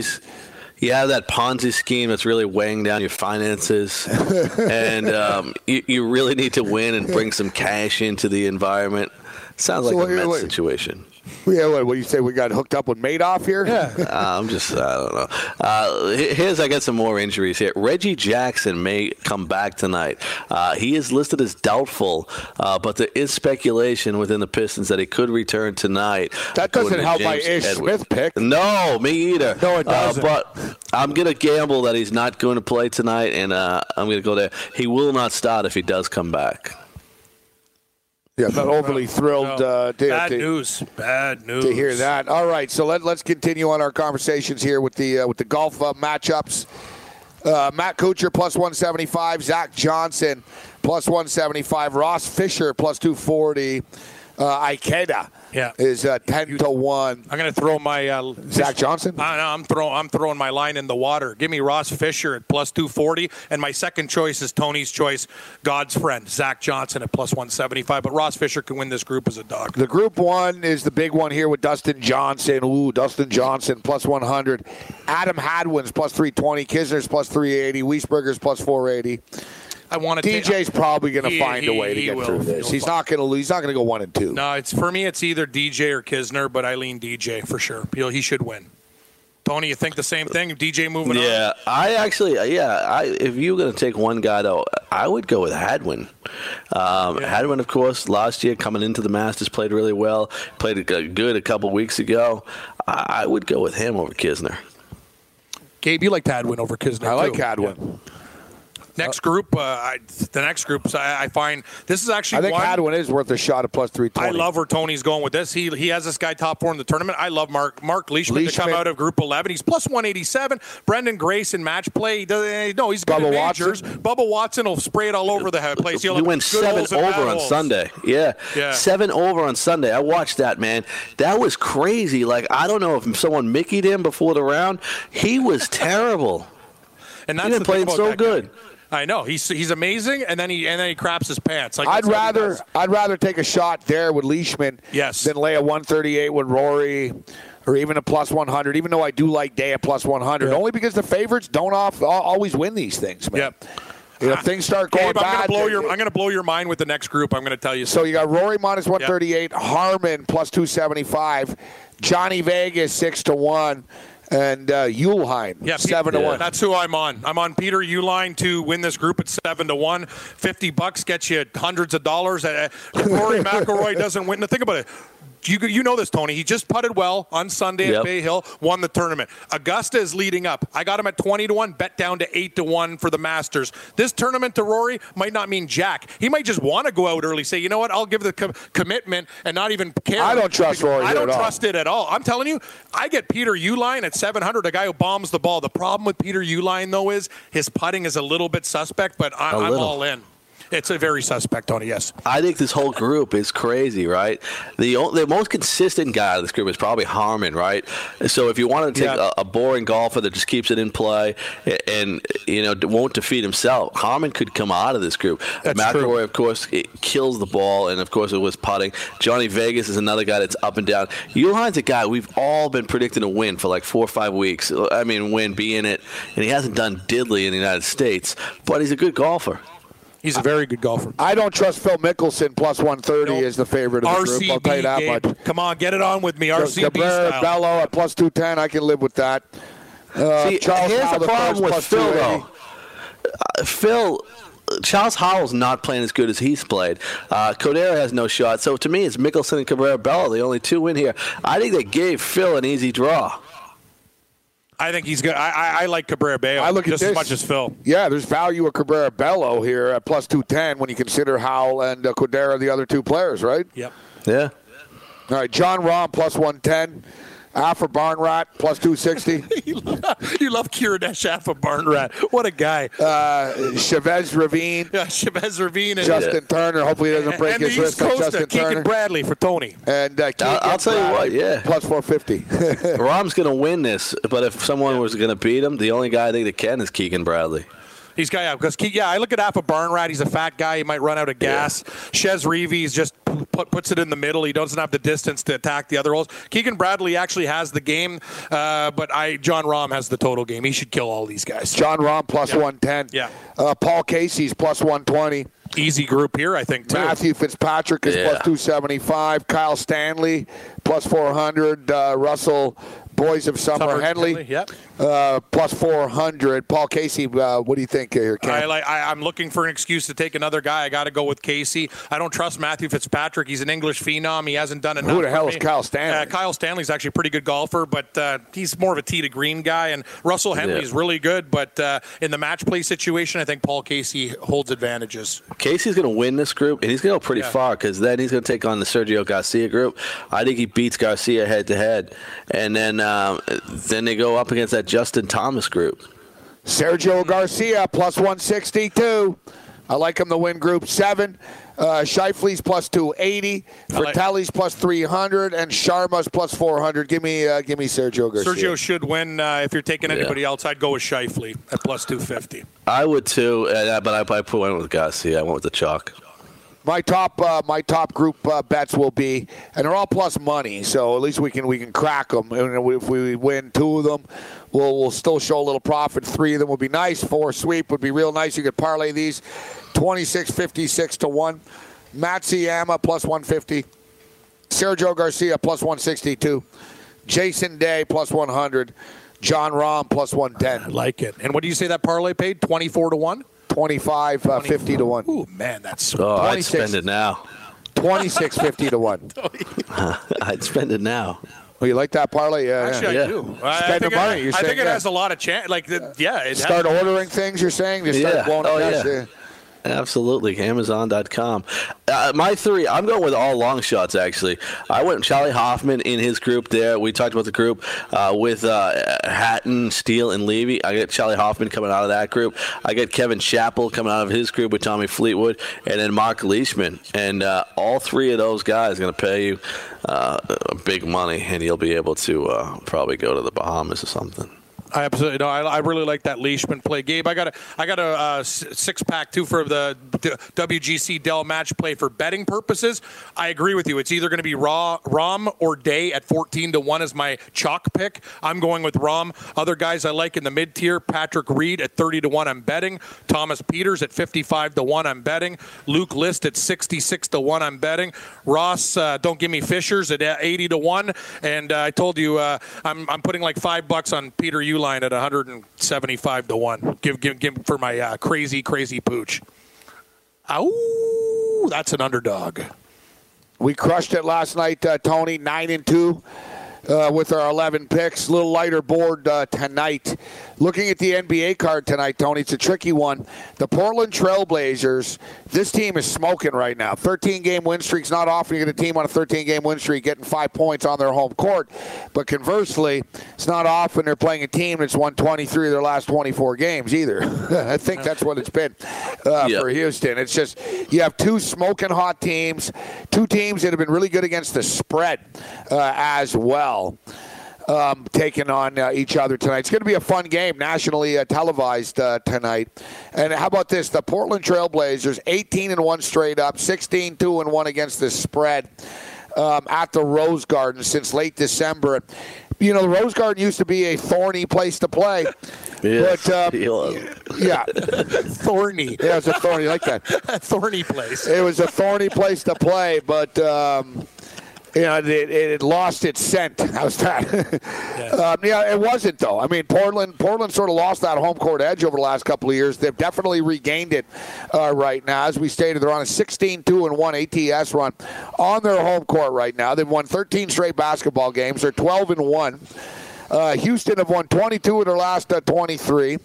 [SPEAKER 4] Ponzi. s- You have that Ponzi scheme that's really weighing down your finances, and um, you, you really need to win and bring some cash into the environment. Sounds like
[SPEAKER 3] So
[SPEAKER 4] a
[SPEAKER 3] wait,
[SPEAKER 4] Mets
[SPEAKER 3] wait.
[SPEAKER 4] situation.
[SPEAKER 3] Yeah, what, what do you say? We got hooked up with Madoff here? Yeah.
[SPEAKER 4] Uh, I'm just, I don't know. Uh, here's, I got some more injuries here. Reggie Jackson may come back tonight. Uh, he is listed as doubtful, uh, but there is speculation within the Pistons that he could return tonight.
[SPEAKER 3] That doesn't
[SPEAKER 4] to
[SPEAKER 3] help my
[SPEAKER 4] James
[SPEAKER 3] Ish
[SPEAKER 4] Edwards.
[SPEAKER 3] Smith pick.
[SPEAKER 4] No, me either.
[SPEAKER 3] No, it doesn't.
[SPEAKER 4] Uh, but I'm going to gamble that he's not going to play tonight, and uh, I'm going to go there. He will not start if he does come back.
[SPEAKER 3] Yeah, I'm not overly thrilled uh, to,
[SPEAKER 5] Bad
[SPEAKER 3] to-
[SPEAKER 5] news. Bad news.
[SPEAKER 3] to hear that. All right, so let, let's continue on our conversations here with the uh, with the golf uh, matchups. Uh, Matt Kuchar plus 175, Zach Johnson plus 175, Ross Fisher plus 240, uh, Ikeda
[SPEAKER 5] Yeah.
[SPEAKER 3] is uh, 10 to 1.
[SPEAKER 5] I'm going to throw my uh,
[SPEAKER 3] Zach Johnson?
[SPEAKER 5] I I'm throwing. I'm throwing my line in the water. Give me Ross Fisher at plus 240, and my second choice is Tony's choice, God's friend, Zach Johnson at plus 175. But Ross Fisher can win this group as a dog.
[SPEAKER 3] The group one is the big one here with Dustin Johnson. Ooh, Dustin Johnson plus 100. Adam Hadwin's plus 320. Kisner's plus 380. Wiesberger's plus 480.
[SPEAKER 5] I want to.
[SPEAKER 3] DJ's probably going to
[SPEAKER 5] He-
[SPEAKER 3] find a way to get
[SPEAKER 5] will.
[SPEAKER 3] through this.
[SPEAKER 5] He'll
[SPEAKER 3] He's not going to lose. He's not going to go one and two.
[SPEAKER 5] No, it's for me. It's either DJ or Kisner, but I lean DJ for sure. He'll, he should win. Tony, you think the same thing? DJ moving on.
[SPEAKER 4] Yeah, I actually, yeah, I, if you were going to take one guy, though, I would go with Hadwin. Um, Hadwin, of course, last year coming into the Masters played really well, played a- good a couple weeks ago. I, I would go with him over Kisner.
[SPEAKER 5] Gabe, you like Hadwin over Kisner.
[SPEAKER 3] I like
[SPEAKER 5] too.
[SPEAKER 3] Hadwin.
[SPEAKER 5] Next group, uh, I, the next group, I, I find this is actually
[SPEAKER 3] I think
[SPEAKER 5] one.
[SPEAKER 3] Hadwin is worth a shot at plus
[SPEAKER 5] I love where Tony's going with this. He he has this guy top four in the tournament. I love Mark Mark Leishman, to come out of Group 11. He's plus 187. Branden Grace in match play. He does, eh, no, he's good
[SPEAKER 3] Bubba
[SPEAKER 5] at majors.
[SPEAKER 3] Watson.
[SPEAKER 5] Bubba Watson will spray it all over the place. He'll
[SPEAKER 4] He
[SPEAKER 5] have
[SPEAKER 4] went seven
[SPEAKER 5] holes and bad
[SPEAKER 4] over on
[SPEAKER 5] holes.
[SPEAKER 4] Sunday. Yeah.
[SPEAKER 5] Yeah.
[SPEAKER 4] Seven over on Sunday. I watched that, man. That was crazy. Like, I don't know if someone Mickeyed him before the round. He was terrible.
[SPEAKER 5] And
[SPEAKER 4] He
[SPEAKER 5] that's
[SPEAKER 4] been
[SPEAKER 5] the thing
[SPEAKER 4] playing so
[SPEAKER 5] good. guy. I know he's he's amazing, and then he and then he craps his pants. Like
[SPEAKER 3] I'd
[SPEAKER 5] that's what he
[SPEAKER 3] rather. I'd rather take a shot there with Leishman
[SPEAKER 5] Yes.
[SPEAKER 3] than lay a 138 with Rory or even a plus 100. Even though I do like Day at plus 100, only because the favorites don't off, always win these things, man.
[SPEAKER 5] Yep.
[SPEAKER 3] You know, if things start going
[SPEAKER 5] Gabe, I'm gonna blow your blow your mind with the next group. I'm gonna tell you.
[SPEAKER 3] So you got Rory minus 138, Harman plus 275, Johnny Vegas 6 to 1, and uh, Uihlein
[SPEAKER 5] Yeah,
[SPEAKER 3] 7 to 1.
[SPEAKER 5] That's who I'm on. I'm on Peter Uihlein to win this group at seven to one. Fifty bucks gets you hundreds of dollars. Uh, if Rory McIlroy doesn't win, think about it. You you know this, Tony. He just putted well on Sunday
[SPEAKER 4] Yep.
[SPEAKER 5] at Bay Hill, won the tournament. Augusta is leading up. I got him at twenty to one, bet down to eight to one for the Masters. This tournament to Rory might not mean jack. He might just want to go out early, say, you know what, I'll give the com- commitment and not even care.
[SPEAKER 3] I don't trust Rory
[SPEAKER 5] I don't
[SPEAKER 3] at all.
[SPEAKER 5] trust it at all. I'm telling you, I get Peter Uihlein at 700, a guy who bombs the ball. The problem with Peter Uihlein though is his putting is a little bit suspect, but I'm
[SPEAKER 4] little.
[SPEAKER 5] all in. It's a very suspect, Tony. Yes.
[SPEAKER 4] I think this whole group is crazy, right? The the most consistent guy of this group is probably Harman, right? So if you want to take
[SPEAKER 5] Yeah.
[SPEAKER 4] a, a boring golfer that just keeps it in play and you know won't defeat himself, Harman could come out of this group.
[SPEAKER 5] That's
[SPEAKER 4] McIlroy,
[SPEAKER 5] true.
[SPEAKER 4] of course, it kills the ball, and of course it was putting. Johnny Vegas is another guy that's up and down. Uihlein's a guy we've all been predicting to win for like four or five weeks. I mean, win, be in it, and he hasn't done diddly in the United States, but he's a good golfer.
[SPEAKER 5] He's a very good golfer.
[SPEAKER 3] I don't trust Phil Mickelson plus 130 as the favorite of the group. I'll tell you that
[SPEAKER 5] game.
[SPEAKER 3] much.
[SPEAKER 5] Come on, get it on with me. RCB
[SPEAKER 3] Cabrera,
[SPEAKER 5] style.
[SPEAKER 3] Bello at plus 210. I can live with that. Uh,
[SPEAKER 4] See,
[SPEAKER 3] Charles
[SPEAKER 4] here's
[SPEAKER 3] Howell
[SPEAKER 4] the problem
[SPEAKER 3] first,
[SPEAKER 4] with
[SPEAKER 3] plus
[SPEAKER 4] Phil,
[SPEAKER 3] 280.
[SPEAKER 4] though. Uh, Phil, Charles Howell's not playing as good as he's played. Uh, Kodaira has no shot. So to me, it's Mickelson and Cabrera Bello, the only two in here. I think they gave Phil an easy draw.
[SPEAKER 5] I think he's good. I, I, I like Cabrera Bay
[SPEAKER 3] I look at
[SPEAKER 5] just
[SPEAKER 3] this.
[SPEAKER 5] as much as Phil.
[SPEAKER 3] Yeah, there's value of Cabrera Bello here at plus 210 when you consider Howell and uh, Kodaira, the other two players, right?
[SPEAKER 5] Yep.
[SPEAKER 4] Yeah.
[SPEAKER 3] All right, Jon Rahm plus 110. Aphibarnrat plus 260.
[SPEAKER 5] you love Kiradech Alpha Barn Rat. What a guy.
[SPEAKER 3] Uh, Chavez Ravine.
[SPEAKER 5] Yeah, Chavez Ravine and
[SPEAKER 3] Justin Turner. Hopefully he doesn't break
[SPEAKER 5] and
[SPEAKER 3] his
[SPEAKER 5] the
[SPEAKER 3] wrist
[SPEAKER 5] East Coast,
[SPEAKER 3] Justin
[SPEAKER 5] uh, Keegan
[SPEAKER 3] Turner.
[SPEAKER 5] Bradley for Tony.
[SPEAKER 3] And uh,
[SPEAKER 4] I'll, I'll tell you what, yeah.
[SPEAKER 3] Plus 450.
[SPEAKER 4] Rahm's going to win this, but if someone was going to beat him, the only guy I think that can is Keegan Bradley.
[SPEAKER 5] He's got out because yeah, I look at Alpha Barn Rat. He's a fat guy. He might run out of gas. Shez Reeves just put, puts it in the middle. He doesn't have the distance to attack the other holes. Keegan Bradley actually has the game, uh, but I Jon Rahm has the total game. He should kill all these guys.
[SPEAKER 3] Jon Rahm plus 110.
[SPEAKER 5] Yeah.
[SPEAKER 3] Uh, Paul Casey's plus 120.
[SPEAKER 5] Easy group here, I think. Too.
[SPEAKER 3] Matthew Fitzpatrick is
[SPEAKER 5] Yeah.
[SPEAKER 3] plus 275. Kyle Stanley plus 400. Uh, Russell Boys of Summer,
[SPEAKER 5] Summer
[SPEAKER 3] Henley,
[SPEAKER 5] Henley, yep.
[SPEAKER 3] uh, plus 400. Paul Casey, uh, what do you think here, Ken?
[SPEAKER 5] I like. I, I'm looking for an excuse to take another guy. I got to go with Casey. I don't trust Matthew Fitzpatrick. He's an English phenom. He hasn't done enough.
[SPEAKER 3] Who the
[SPEAKER 5] for
[SPEAKER 3] hell
[SPEAKER 5] me.
[SPEAKER 3] is Kyle Stanley?
[SPEAKER 5] Uh, Kyle Stanley's actually a pretty good golfer, but uh, he's more of a tee to green guy. And Russell Henley's really good, but uh, in the match play situation, I think Paul Casey holds advantages.
[SPEAKER 4] Casey's going to win this group, and he's going to go pretty
[SPEAKER 5] Yeah.
[SPEAKER 4] far because then he's going to take on the Sergio Garcia group. I think he beats Garcia head to head, and then um, then they go up against that Justin Thomas group.
[SPEAKER 3] Sergio Garcia plus 162. I like him to win Group Seven. Uh, Schauffele's plus 280.
[SPEAKER 5] I like-
[SPEAKER 3] Frittelli's plus 300, and Sharma's plus 400. Give me, uh, give me Sergio Garcia.
[SPEAKER 5] Sergio should win. Uh, if you're taking
[SPEAKER 4] Yeah.
[SPEAKER 5] anybody else, I'd go with Shifley at plus 250.
[SPEAKER 4] I would too, uh, but I probably put one with Garcia. I went with the chalk.
[SPEAKER 3] My top, uh, my top group uh, bets will be, and they're all plus money, so at least we can we can crack them. And if we win two of them, we'll we'll still show a little profit. Three of them would be nice. Four sweep would be real nice. You could parlay these, twenty six fifty six to one. Matsuyama plus one fifty. Sergio Garcia plus one sixty two. Jason Day plus one hundred. Jon Rahm plus one ten. I
[SPEAKER 5] like it. And what do you say that parlay paid? Twenty four to one.
[SPEAKER 3] 25, uh, 50 to 1.
[SPEAKER 5] Ooh, man, that's sweet.
[SPEAKER 4] Oh, I'd spend it now.
[SPEAKER 3] 26, 50 to 1.
[SPEAKER 4] I'd spend it now.
[SPEAKER 3] Well, you like that parlay? Yeah,
[SPEAKER 5] Actually,
[SPEAKER 3] yeah.
[SPEAKER 5] I do. I, I
[SPEAKER 3] Spend the
[SPEAKER 5] think,
[SPEAKER 3] money.
[SPEAKER 5] it,
[SPEAKER 3] You're
[SPEAKER 5] I
[SPEAKER 3] saying,
[SPEAKER 5] think it
[SPEAKER 3] yeah.
[SPEAKER 5] has a lot of chance. Like, the, yeah, it
[SPEAKER 3] Start
[SPEAKER 5] has,
[SPEAKER 3] ordering things, you're saying? Just start
[SPEAKER 4] Yeah.
[SPEAKER 3] blowing
[SPEAKER 4] Oh,
[SPEAKER 3] up cash,
[SPEAKER 4] yeah. Absolutely, Amazon.com. Uh, my three, I'm going with all long shots. Actually, I went Charley Hoffman in his group. There, we talked about the group uh, with uh, Hatton, Steele, and Levy. I get Charley Hoffman coming out of that group. I get Kevin Chappell coming out of his group with Tommy Fleetwood, and then Mark Leishman. And uh, all three of those guys are going to pay you uh, big money, and you'll be able to uh, probably go to the Bahamas or something.
[SPEAKER 5] I absolutely no. I, I really like that Leishman play, Gabe. I got a I got a uh, six pack too for the WGC Dell match play for betting purposes. I agree with you. It's either going to be Raw Rahm or Day at fourteen to one as my chalk pick. I'm going with Rahm. Other guys I like in the mid tier: Patrick Reed at thirty to one. I'm betting. Thomas Pieters at fifty five to one. I'm betting. Luke List at sixty six to one. I'm betting. Ross, uh, don't give me Fishers at eighty to one. And uh, I told you uh, I'm I'm putting like five bucks on Peter Uihlein at 175 to one. Give give give for my uh, crazy crazy pooch. Ow, that's an underdog.
[SPEAKER 3] We crushed it last night, uh, Tony. Nine and two uh, with our 11 picks. A little lighter board uh, tonight. Looking at the NBA card tonight, Tony, it's a tricky one. The Portland Trailblazers, this team is smoking right now. 13 game win streak's not often you get a team on a 13 game win streak getting five points on their home court. But conversely, it's not often they're playing a team that's won 23 of their last 24 games either. I think that's what it's been uh, for Houston. It's just you have two smoking hot teams, two teams that have been really good against the spread uh, as well um, taking on uh, each other tonight. It's going to be a fun game, nationally uh, televised uh, tonight. And how about this? The Portland Trailblazers, 18 and one straight up, 16 2 and one against the spread um, at the Rose Garden since late December. You know, the Rose Garden used to be a thorny place to play.
[SPEAKER 4] Yes,
[SPEAKER 3] But um,
[SPEAKER 4] he was.
[SPEAKER 3] yeah,
[SPEAKER 5] thorny.
[SPEAKER 3] Yeah, it was a thorny like that.
[SPEAKER 5] thorny place.
[SPEAKER 3] It was a thorny place to play, but um, you know it, it lost its scent. How's that? um, yeah, it wasn't though. I mean, Portland Portland sort of lost that home court edge over the last couple of years. They've definitely regained it uh, right now. As we stated, they're on a 16-2 and one ATS run on their home court right now. They've won 13 straight basketball games. They're 12 and one. Uh, Houston have won 22 of their last uh, 23.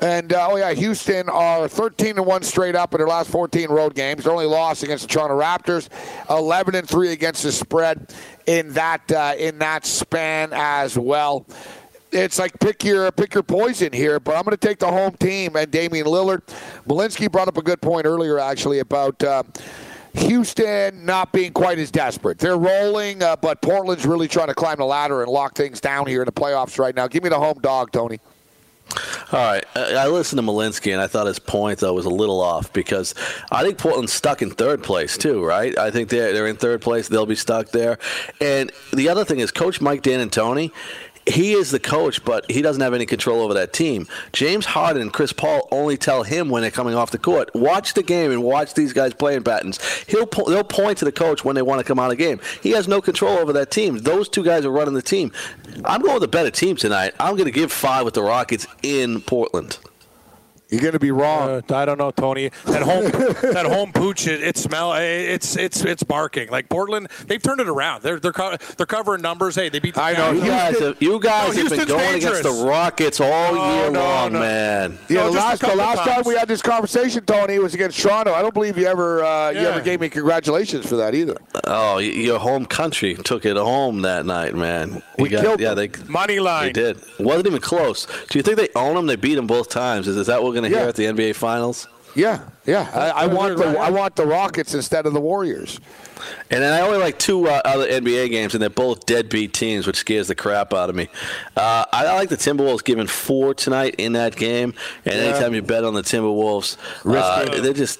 [SPEAKER 3] And uh, oh yeah, Houston are 13 and one straight up in their last 14 road games. Their only loss against the Toronto Raptors, 11 and three against the spread in that uh, in that span as well. It's like pick your pick your poison here, but I'm going to take the home team and Damian Lillard. Malinsky brought up a good point earlier, actually, about. Uh, Houston not being quite as desperate. They're rolling, uh, but Portland's really trying to climb the ladder and lock things down here in the playoffs right now. Give me the home dog, Tony.
[SPEAKER 4] All right, I listened to Malinsky, and I thought his point though was a little off because I think Portland's stuck in third place too, right? I think they're they're in third place; they'll be stuck there. And the other thing is, Coach Mike D'Antoni, he is the coach, but he doesn't have any control over that team. James Harden and Chris Paul only tell him when they're coming off the court. Watch the game and watch these guys playing patterns. He'll po- they'll point to the coach when they want to come out of the game. He has no control over that team. Those two guys are running the team. I'm going with a better team tonight. I'm going to give five with the Rockets in Portland.
[SPEAKER 3] You're going to be wrong.
[SPEAKER 5] Uh, I don't know, Tony. That home, that home pooch, it, it smell. It's it's it's barking. Like Portland, they've turned it around. They're they're co- they're covering numbers. Hey, they beat. The
[SPEAKER 3] I know.
[SPEAKER 4] You guys have, you guys
[SPEAKER 5] No,
[SPEAKER 4] have been
[SPEAKER 5] Houston's
[SPEAKER 4] going against the Rockets all
[SPEAKER 5] No,
[SPEAKER 4] year
[SPEAKER 5] no,
[SPEAKER 4] long,
[SPEAKER 5] no.
[SPEAKER 4] man.
[SPEAKER 3] Yeah,
[SPEAKER 5] No,
[SPEAKER 3] the last, the
[SPEAKER 5] couple
[SPEAKER 3] last time we had this conversation, Tony, was against Toronto. I don't believe you ever uh, you ever gave me congratulations for that either.
[SPEAKER 4] Oh, your home country took it home that night, man. You
[SPEAKER 3] We killed
[SPEAKER 4] yeah, they
[SPEAKER 5] Money line.
[SPEAKER 4] they did. wasn't even close. Do you think they own them? They beat them both times. Is, is that what we're going to
[SPEAKER 3] Yeah.
[SPEAKER 4] hear at the NBA Finals?
[SPEAKER 3] Yeah, yeah. I, I want the I want the Rockets instead of the Warriors.
[SPEAKER 4] And then I only like two uh, other NBA games, and they're both deadbeat teams, which scares the crap out of me. Uh, I like the Timberwolves giving four tonight in that game, and
[SPEAKER 3] Yeah.
[SPEAKER 4] anytime you bet on the Timberwolves, uh,
[SPEAKER 3] Risky.
[SPEAKER 4] they just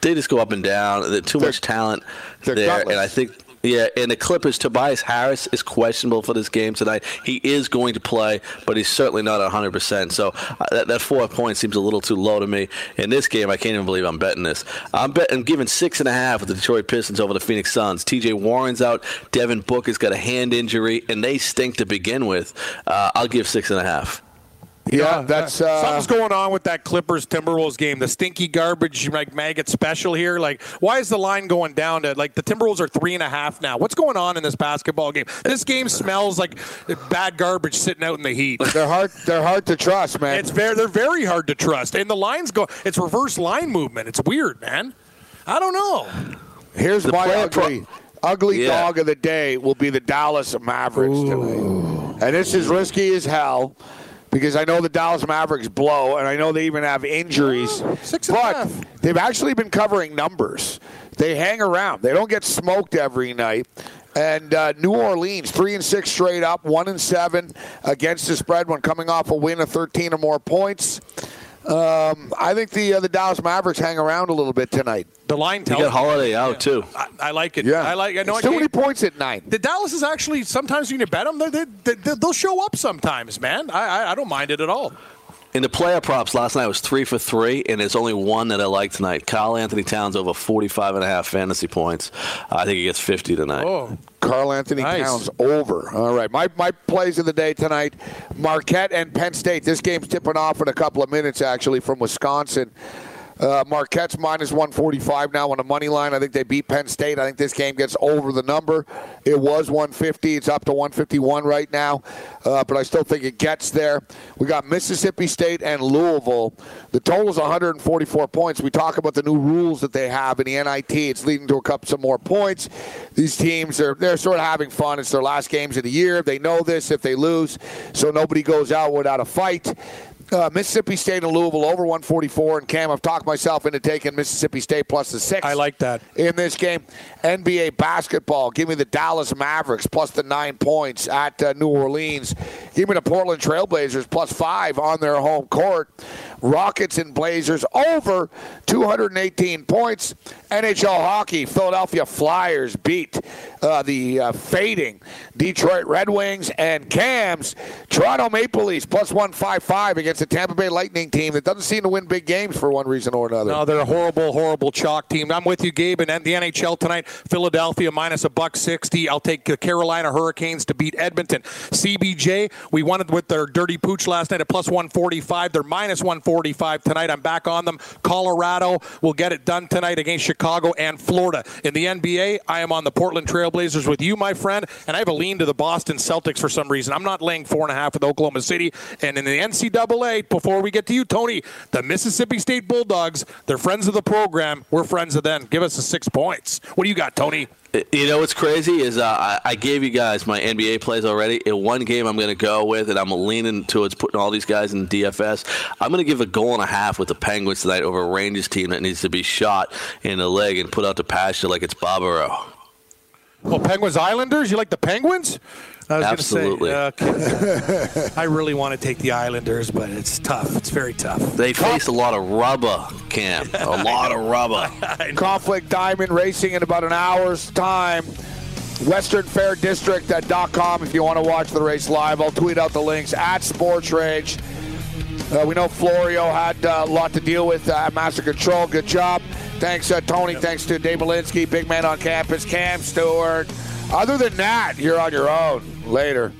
[SPEAKER 4] they just go up and down. There's too much talent
[SPEAKER 3] they're
[SPEAKER 4] there,
[SPEAKER 3] gutless.
[SPEAKER 4] and I think. Yeah, and the Clippers, Tobias Harris is questionable for this game tonight. He is going to play, but he's certainly not 100%. So uh, that, that four points seems a little too low to me. In this game, I can't even believe I'm betting this. I'm betting giving six and a half with the Detroit Pistons over the Phoenix Suns. TJ Warren's out. Devin Booker's got a hand injury, and they stink to begin with. Uh, I'll give six and a half.
[SPEAKER 3] Yeah, that's uh,
[SPEAKER 5] Something's going on with that Clippers Timberwolves game. The stinky garbage like maggot special here. Like, why is the line going down to like the Timberwolves are three and a half now? What's going on in this basketball game? This game smells like bad garbage sitting out in the heat.
[SPEAKER 3] they're hard they're hard to trust, man.
[SPEAKER 5] It's very they're very hard to trust, and the lines go. It's reverse line movement. It's weird, man. I don't know.
[SPEAKER 3] Here's
[SPEAKER 4] The
[SPEAKER 3] my
[SPEAKER 4] player
[SPEAKER 3] ugly ugly
[SPEAKER 4] Yeah.
[SPEAKER 3] dog of the day will be the Dallas Mavericks tonight. And this is risky as hell because I know the Dallas Mavericks blow and I know they even have injuries.
[SPEAKER 5] six and a
[SPEAKER 3] but they've actually been covering numbers. They hang around. They don't get smoked every night. And uh, New Orleans, three and six straight up, one and seven against the spread when coming off a win of 13 or more points. Um, I think the uh, the Dallas Mavericks hang around a little bit tonight.
[SPEAKER 5] The line
[SPEAKER 4] You
[SPEAKER 5] tells
[SPEAKER 4] got Holiday out, too.
[SPEAKER 5] I, I like it.
[SPEAKER 3] Yeah,
[SPEAKER 5] I like. I know.
[SPEAKER 3] It's
[SPEAKER 5] I
[SPEAKER 3] too many points at nine.
[SPEAKER 5] The Dallas is actually sometimes you can bet them. They, they, they, they'll show up sometimes, man. I, I, I don't mind it at all.
[SPEAKER 4] In the player props last night, was three for three, and there's only one that I like tonight. Karl-Anthony Towns over 45 and a half fantasy points. I think he gets 50 tonight.
[SPEAKER 5] Oh,
[SPEAKER 3] Karl-Anthony
[SPEAKER 5] Nice.
[SPEAKER 3] Towns over. All right. My, my plays of the day tonight Marquette and Penn State. This game's tipping off in a couple of minutes, actually, from Wisconsin. Uh, Marquette's minus 145 now on the money line. I think they beat Penn State. I think this game gets over the number. It was 150. It's up to 151 right now, uh, but I still think it gets there. We got Mississippi State and Louisville. The total is 144 points. We talk about the new rules that they have in the NIT. It's leading to a couple some more points. These teams are they're sort of having fun. It's their last games of the year. They know this if they lose, so nobody goes out without a fight. Uh, Mississippi State and Louisville over 144. And Cam, I've talked myself into taking Mississippi State plus the six. I
[SPEAKER 5] like that
[SPEAKER 3] in this game. NBA basketball. Give me the Dallas Mavericks plus the nine points at uh, New Orleans. Give me the Portland Trailblazers plus five on their home court. Rockets and Blazers over 218 points. NHL hockey. Philadelphia Flyers beat uh, the uh, fading Detroit Red Wings and Cams. Toronto Maple Leafs plus 155 against the Tampa Bay Lightning team that doesn't seem to win big games for one reason or another.
[SPEAKER 5] No, they're a horrible, horrible chalk team. I'm with you, Gabe. And the NHL tonight, Philadelphia minus a buck sixty. I'll take the Carolina Hurricanes to beat Edmonton. CBJ, we won it with their dirty pooch last night at plus 145. They're minus 145 tonight. I'm back on them. Colorado will get it done tonight against Chicago and Florida. In the NBA, I am on the Portland Trailblazers with you, my friend, and I have a lean to the Boston Celtics for some reason. I'm not laying four and a half with Oklahoma City. And in the NCAA, before we get to you, Tony, the Mississippi State Bulldogs, they're friends of the program. We're friends of them. Give us the six points. What do you got, Tony?
[SPEAKER 4] You know what's crazy is uh, I, gave you guys my NBA plays already. In one game, I'm going to go with, and I'm leaning towards putting all these guys in DFS. I'm going to give a goal and a half with the Penguins tonight over a Rangers team that needs to be shot in the leg and put out to pasture like it's Barbaro.
[SPEAKER 5] Well, Penguins Islanders? You like the Penguins? I was
[SPEAKER 4] Absolutely.
[SPEAKER 5] Gonna say, uh, I really want to take the Islanders, but it's tough. It's very tough.
[SPEAKER 4] They face a lot of rubber, Cam. A lot of rubber.
[SPEAKER 3] Conflict Diamond Racing in about an hour's time. WesternFairDistrict.com if you want to watch the race live. I'll tweet out the links at Sports Rage. Uh, we know Florio had uh, a lot to deal with uh, at Master Control. Good job. Thanks, uh, Tony. Thanks to Dave Malinsky, big man on campus, Cam Stewart. Other than that, you're on your own. Later.